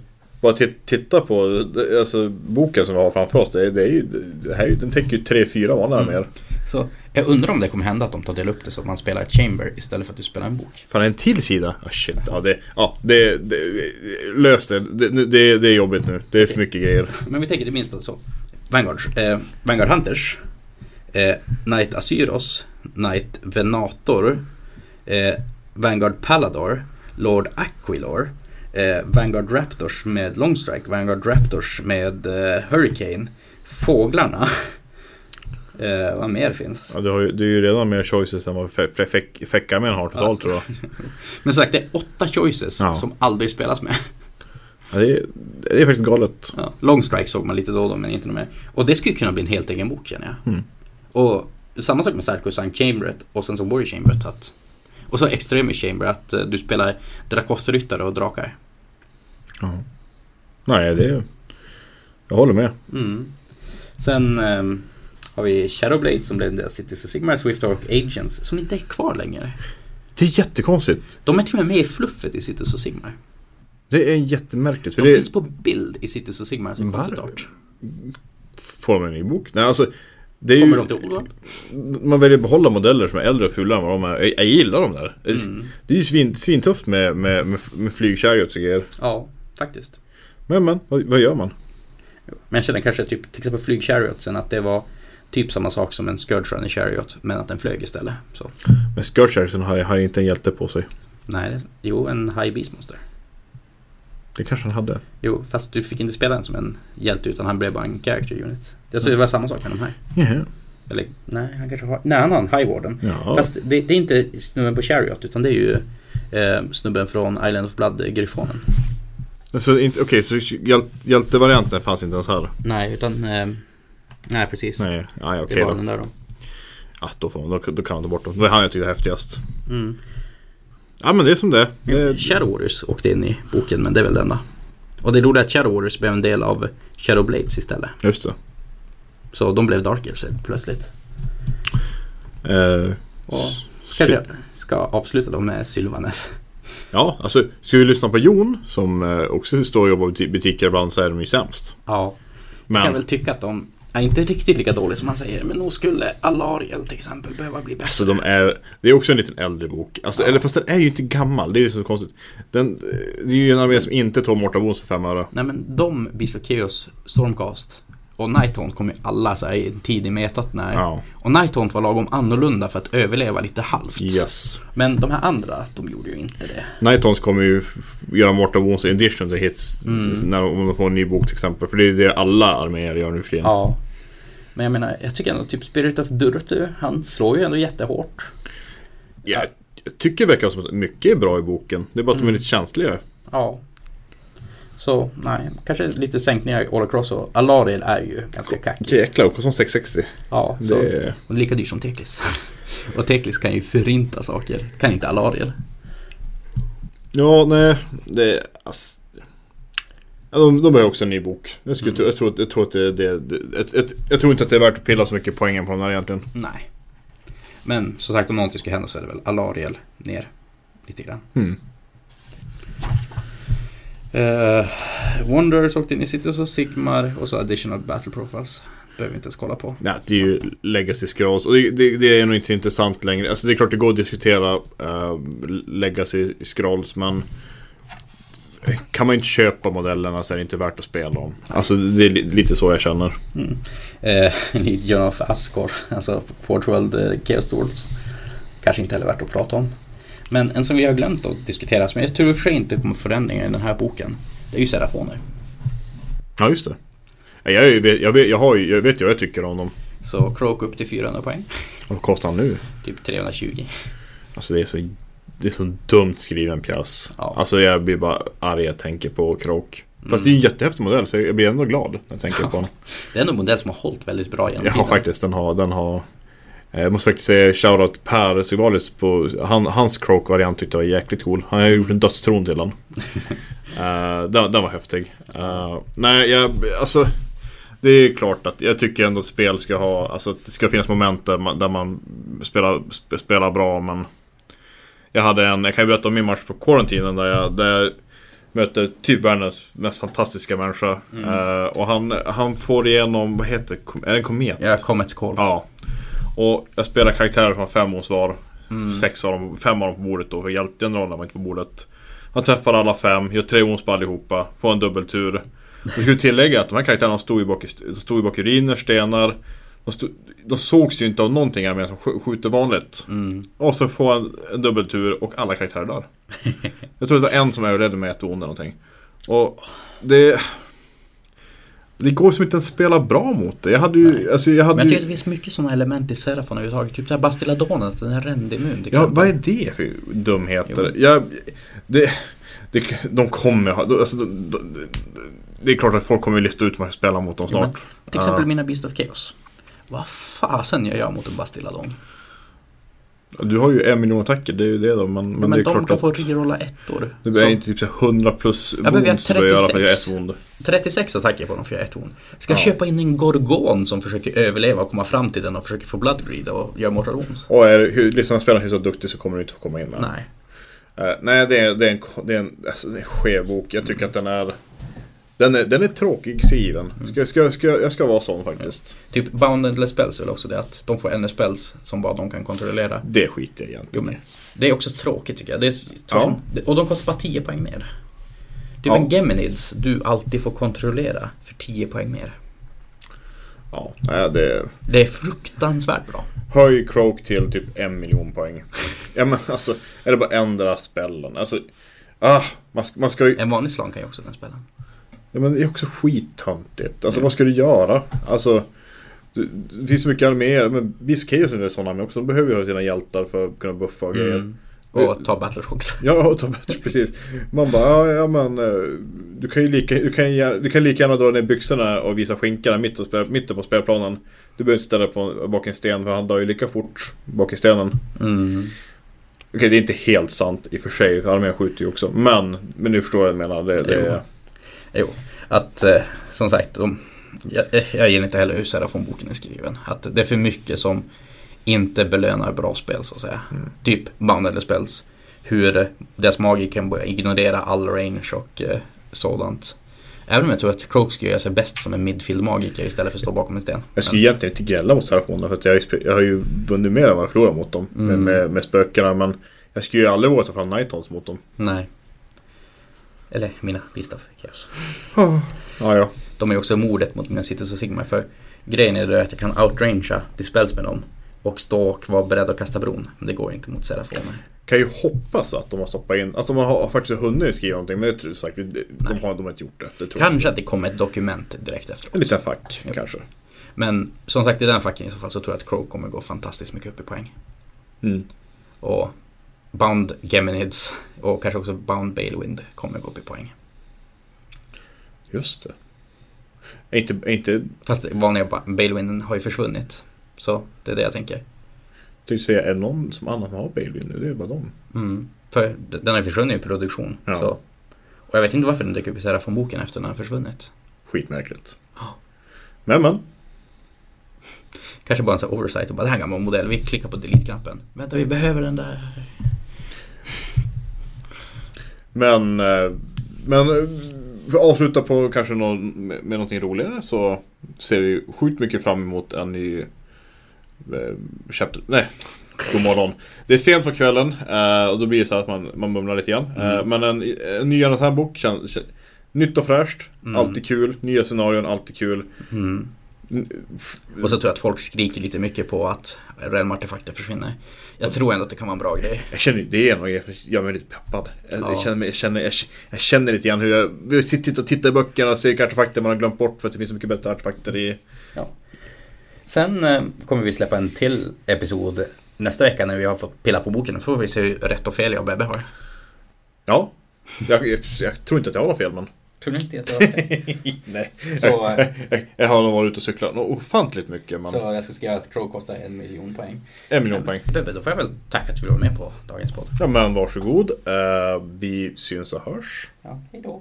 Bara tit- titta på alltså, boken som vi har framför oss. Det, är- det, är ju, det här den täcker ju tre, fyra vanliga Mm. arméer. Så jag undrar om det kommer hända att de tar del upp det så att man spelar ett Chamber istället för att du spelar en bok. Fan, en till sida? Ah, shit. Ja, det, ja, det, det, lös det. Det, det. det är jobbigt nu. Det är för mycket grejer. Men vi tänker det minsta så. Vanguard, eh, Vanguard Hunters. Eh, Knight Asyros. Knight Venator. Eh, Vanguard Palador. Lord Aquilor. Eh, Vanguard Raptors med Longstrike. Vanguard Raptors med eh, Hurricane. Fåglarna. eh, vad mer finns? Ja, du, har ju, du är ju redan mer choices än vad fe- fe- har totalt Alltså. tror jag. Men som sagt, det är åtta choices Ja. som aldrig spelas med. Ja, det, är, det är faktiskt galet. Ja, long strike såg man lite då och då men inte mer. Och det skulle kunna bli en helt egen bok känner jag. Mm. Och samma sak med Sarko Sign Chamberet och sen som Warrior Chamberet. Att, och så Extremis Chamber att eh, du spelar Drakosterryttare och drakar. Ja. Nej, det är... Jag håller med. Mm. Sen ehm, har vi Shadowblade som blev en del av Cities of Sigmar, Swift Arc Agents som inte är kvar längre. Det är jättekonstigt. De är till och med med i fluffet i Cities of Sigmar. Det är jättemärkligt. För De det finns på bild i Cities of Sigmar som konstigt art. får man en ny bok. Nej, alltså. Det är Kommer ju, de till man väljer att behålla modeller som är äldre och fulare än vad de är. Jag, jag gillar dem där. Mm. Det är ju svin, svintufft med, med, med, med flygchariot och grejer. Ja, faktiskt. Men men, vad, vad gör man? Men jag känner kanske typ, till exempel flygchariotsen att det var typ samma sak som en Scourge Runner Chariot men att den flög istället. Så. Men Scourge har, har inte en hjälte på sig. Nej, jo en High Beast Monster. Det kanske han hade. Jo, fast du fick inte spela den som en hjälte utan han blev bara en character unit. Jag tror det var samma sak med de här. Jaha. Eller nej, han kanske har... Nej, han har en High Warden. Ja. Fast det, det är inte snubben på Chariot utan det är ju eh, snubben från Island of Blood, Gryfonen. Så inte, okej, så hjäl, hjältevarianten fanns inte ens här? Nej, utan... Eh, nej, precis. Nej, nej det okej är bara då. den där då. Ja, då, får man, då, då kan man ta bort dem. Det var han jag tyckte är häftigast. Mm. Ja men det är som det är. det Shadow Warriors åkte in i boken men det är väl den enda. Och det roliga är att Shadow Warriors blev en del av Shadow Blades istället. Just det. Så de blev Dark Elves plötsligt. Eh, Och ska, jag ska avsluta då med Sylvanes. Ja, alltså ska vi lyssna på Jon som eh, också står och jobbar i butiker ibland så är de ju sämst. Ja, jag kan Men väl tycka att de är inte riktigt lika dåliga som man säger. Men nog skulle Alariel till exempel behöva bli bättre. alltså de är, det är också en liten äldre bok. Alltså, Ja. Eller fast den är ju inte gammal, det är ju så konstigt. Den, det är ju en armé som inte tål Mortal Wounds för fem öre. Nej men de, Chaos, Stormcast och Nighthaunt kom ju alla så här i tidig metat när... Ja, Och Nighthaunt var lagom annorlunda för att överleva lite halvt. yes. Men de här andra, de gjorde ju inte det. Nightons kommer ju göra Mortal Wounds edition till hits Mm. när, om de får en ny bok till exempel. För det är det alla arméer gör nu för tiden. Ja. Men jag menar, jag tycker ändå typ Spirit of Durtu, han slår ju ändå jättehårt. Jag, jag tycker det verkar som att mycket är bra i boken. Det är bara att de är Mm. lite känsliga. Ja. Så nej, kanske lite sänkningar all across och Alariel är ju ganska kackig. Jäklar, det kostar 660. Ja, så. Det är... Och lika dyr som Teklis. och Teklis kan ju förinta saker, kan inte Alariel. Ja, nej. Det är... Ass... Ja, de, de har ju också en ny bok. Jag, skulle, Mm. jag, tror, jag, tror att det, det, det ett, ett, jag tror inte att det är värt att pilla så mycket poängen på den här egentligen. Nej. Men som sagt om någonting ska hända så är det väl Alariel ner lite grann. Mm. Uh, Wanderers åkte in i Cities of Sigmar och så Additional Battle Profiles. Behöver vi inte ens kolla på. Ja, det är ju Legacy Scrolls och det, det, det är nog inte intressant längre. Alltså det är klart det går att diskutera uh, Legacy Scrolls men kan man inte köpa modellerna så är det inte värt att spela dem. Alltså det är li- lite så jag känner. Mm. Eh, Legion of Asgore, alltså Forge World eh, Chaos Dwarfs. Kanske inte heller värt att prata om. Men en som vi har glömt att diskutera, som jag tror i och för sig inte kommer förändringar i den här boken. Det är ju Serafoner. Ja, just det. Ja, Jag, ju- jag, vet, jag, har jag vet ju vad jag tycker om dem. Så Croak upp till 400 poäng. Vad kostar han nu? Typ 320. Alltså det är så, det är så dumt skriven pjäs. Ja. Alltså jag blir bara arg jag tänker på Croak. Fast det är ju en jättehäftig modell så jag blir ändå glad när jag tänker på den. Det är ändå en modell som har hållit väldigt bra genom Ja tiden. faktiskt, den har, den har Jag måste faktiskt säga shoutout Per Sigvalis på han, Hans Croak-variant tyckte jag var jäkligt cool. Han har gjort en dödstron till den. Eh, den, den var häftig. Eh, nej, jag, alltså Det är klart att jag tycker ändå att spel ska ha, alltså det ska finnas moment där man, där man spelar, sp- spelar bra men Jag hade en, jag kan ju berätta om min match på Quarantinen där jag, där jag mötte typ världens mest fantastiska människa. Eh, och han, han får igenom, vad heter det, är det en komet? Ja, Comets Call. Ja. Och jag spelar karaktärer från fem års var. Mm. Sex av dem, fem av dem på bordet då. För hjältegeneralen var inte på bordet. Han träffar alla fem, gör tre ons på allihopa. Får en dubbeltur. Jag skulle tillägga att de här karaktärerna stod ju bak stod ju bak i ruiner, stenar. De, stod, de sågs ju inte av någonting här med som sk- skjuter vanligt. Mm. Och så får en, en dubbeltur och alla karaktärer dör. Jag tror det var en som överlevde med ett ond eller någonting. Och det... Det går som inte att spela bra mot det. Jag hade ju... Alltså jag hade Men jag ju... tycker att det finns mycket sådana element i Serafon överhuvudtaget. Typ det här Bastiladonen, att den är rändimmun till Ja, vad är det för dumheter? Jag, det, det, de kommer ha... Alltså, de, de, det är klart att folk kommer lista ut hur man ska spela mot dem Jo, men snart. Till exempel Ja. mina Beast of Chaos. Vad fasen gör jag mot en Bastiladon? Du har ju en miljon attacker, det är ju det då. Men, men, Men, det är de kan få att... rerolla ettor. Det blir Så inte typ så här 100 plus Ja, men vi har wounds du bör göra för att göra 36. ett wound. 36 attacker på dem för jag är ett horn. Ska jag Ja. köpa in en Gorgon som försöker överleva och komma fram till den och försöker få Bloodgreed och göra Mortal Wounds? Och är hur, liksom spelaren hyfsat duktig så kommer du inte få komma in med. Nej. Eh, nej, det är, det är en, det är en, alltså, det är en skev bok. Jag tycker att den är... Den är, den är tråkig skriven. Ska, ska, ska, jag ska vara sån faktiskt. Typ Boundless Spells är väl också det att de får ännu spells som bara de kan kontrollera. Det skiter jag egentligen i. det är också tråkigt tycker jag. Det är, Ja. och de kostar bara 10 poäng mer. Typ Ja. en Geminids du alltid får kontrollera för 10 poäng mer. Ja, det... Det är fruktansvärt bra. Höj Croak till typ en miljon poäng. Ja men alltså, är det bara ändra spellen? Alltså, ah, man ska, man ska ju... En vanlig slag kan ju också den spela. Ja, men det är också skittöntigt. Alltså vad ska du göra? Alltså, det, det finns så mycket arméer. Men Beast Chaos är sådana med också. De behöver ju ha sina hjältar för att kunna buffa och grejer. Mm. Och ta Battleshocks. Ja, och ta bättre, precis. Man bara, ja, ja men eh, du kan ju lika, du kan, du kan lika gärna dra ner byxorna och visa skinkorna mitt på spel, mitten på spelplanen. Du behöver inte ställa på, bak en sten för han dör ju lika fort bak i stenen. Mm. Okej, det är inte helt sant i och för sig. Armén skjuter ju också. Men, men nu förstår jag vad jag menar. Det, det, Jo. Att eh, som sagt, de, jag, jag gillar inte heller hur Serafon-boken är skriven. Att det är för mycket som inte belönar bra spel så att säga. Mm. Typ Bounded Spells. Hur eh, deras magi kan börja ignorera all range och eh, sådant. Även om jag tror att Croak skulle göra sig bäst som en midfield-magiker istället för att stå bakom en sten. Jag skulle egentligen inte grälla mot Serafonerna för jag, har ju spe- jag har ju vunnit mer än vad jag förlorat mot dem. Med, Mm. med, med spökena. Men jag skulle ju aldrig våga ta fram Nightons mot dem. Nej. Eller mina Beast of Chaos. Ja, ja. De är också mordet mot mina Cities och Sigma för grejen är att jag kan outrangea dispels med dem och stå och vara beredd att kasta bron. Men det går inte mot Serafoner. Kan ju hoppas att de har stoppat in, att de har faktiskt hunnit skriva någonting. Men det tror jag sagt, de, de, har, de har inte gjort det. det tror Kanske att det kommer ett dokument direkt jag. efteråt. En liten fack Jo. kanske. Men som sagt i den facken i så fall så tror jag att Crow kommer gå fantastiskt mycket upp i poäng. Mm. Och Bound Geminids och kanske också Bound Balewind kommer gå upp i poäng. Just det. Inte, inte Fast vanliga Ba- Balewinden har ju försvunnit. Så det är det jag tänker. tänkte säga, är det någon som annan har Balewind nu? Det är bara dem. Mm. För den har ju försvunnit i produktion. Ja. Så. Och jag vet inte varför den dök upp i Serafon-boken efter den har försvunnit. Skitmärkligt. Ja. Men men. Kanske bara en sån här oversight och bara det här gammal modell. Vi klickar på delete-knappen. Vänta, vi behöver den där. Men, eh, men eh, för att avsluta på kanske någon, med, någonting roligare så ser vi sjukt mycket fram emot en ny eh, chapter, nej, god morgon. Det är sent på kvällen eh, och då blir det så att man, man mumlar lite grann. Eh, Mm. men en, en ny Jonathan-bok känns, kän- nytt och fräscht, Mm. alltid kul. Nya scenarion, alltid kul. Mm. Och så tror jag att folk skriker lite mycket på att realm-artefakter försvinner. Jag tror ändå att det kan vara en bra grej. Jag känner det är en grej som gör mig lite peppad. Jag, Ja. jag, känner, jag, känner, jag, jag känner lite grann hur jag vill sitta och titta i böckerna och se vilka artefakter man har glömt bort för att det finns så mycket bättre artefakter i... Sen eh, kommer vi släppa en till episod nästa vecka när vi har fått pilla på boken. Då får vi se hur rätt och fel jag och Bebbe har. Ja. Jag, jag, jag tror inte att jag har fel men... Tror ni inte var fel? Nej. Så, jag, jag, jag har nog varit ute och cyklat ofantligt mycket men... Så jag ska skriva att Crow kostar en miljon poäng. En miljon poäng. Bebbe, då får jag väl tacka att du ville vara med på dagens podd. Ja men varsågod. Uh, vi syns och hörs. Ja, hej då.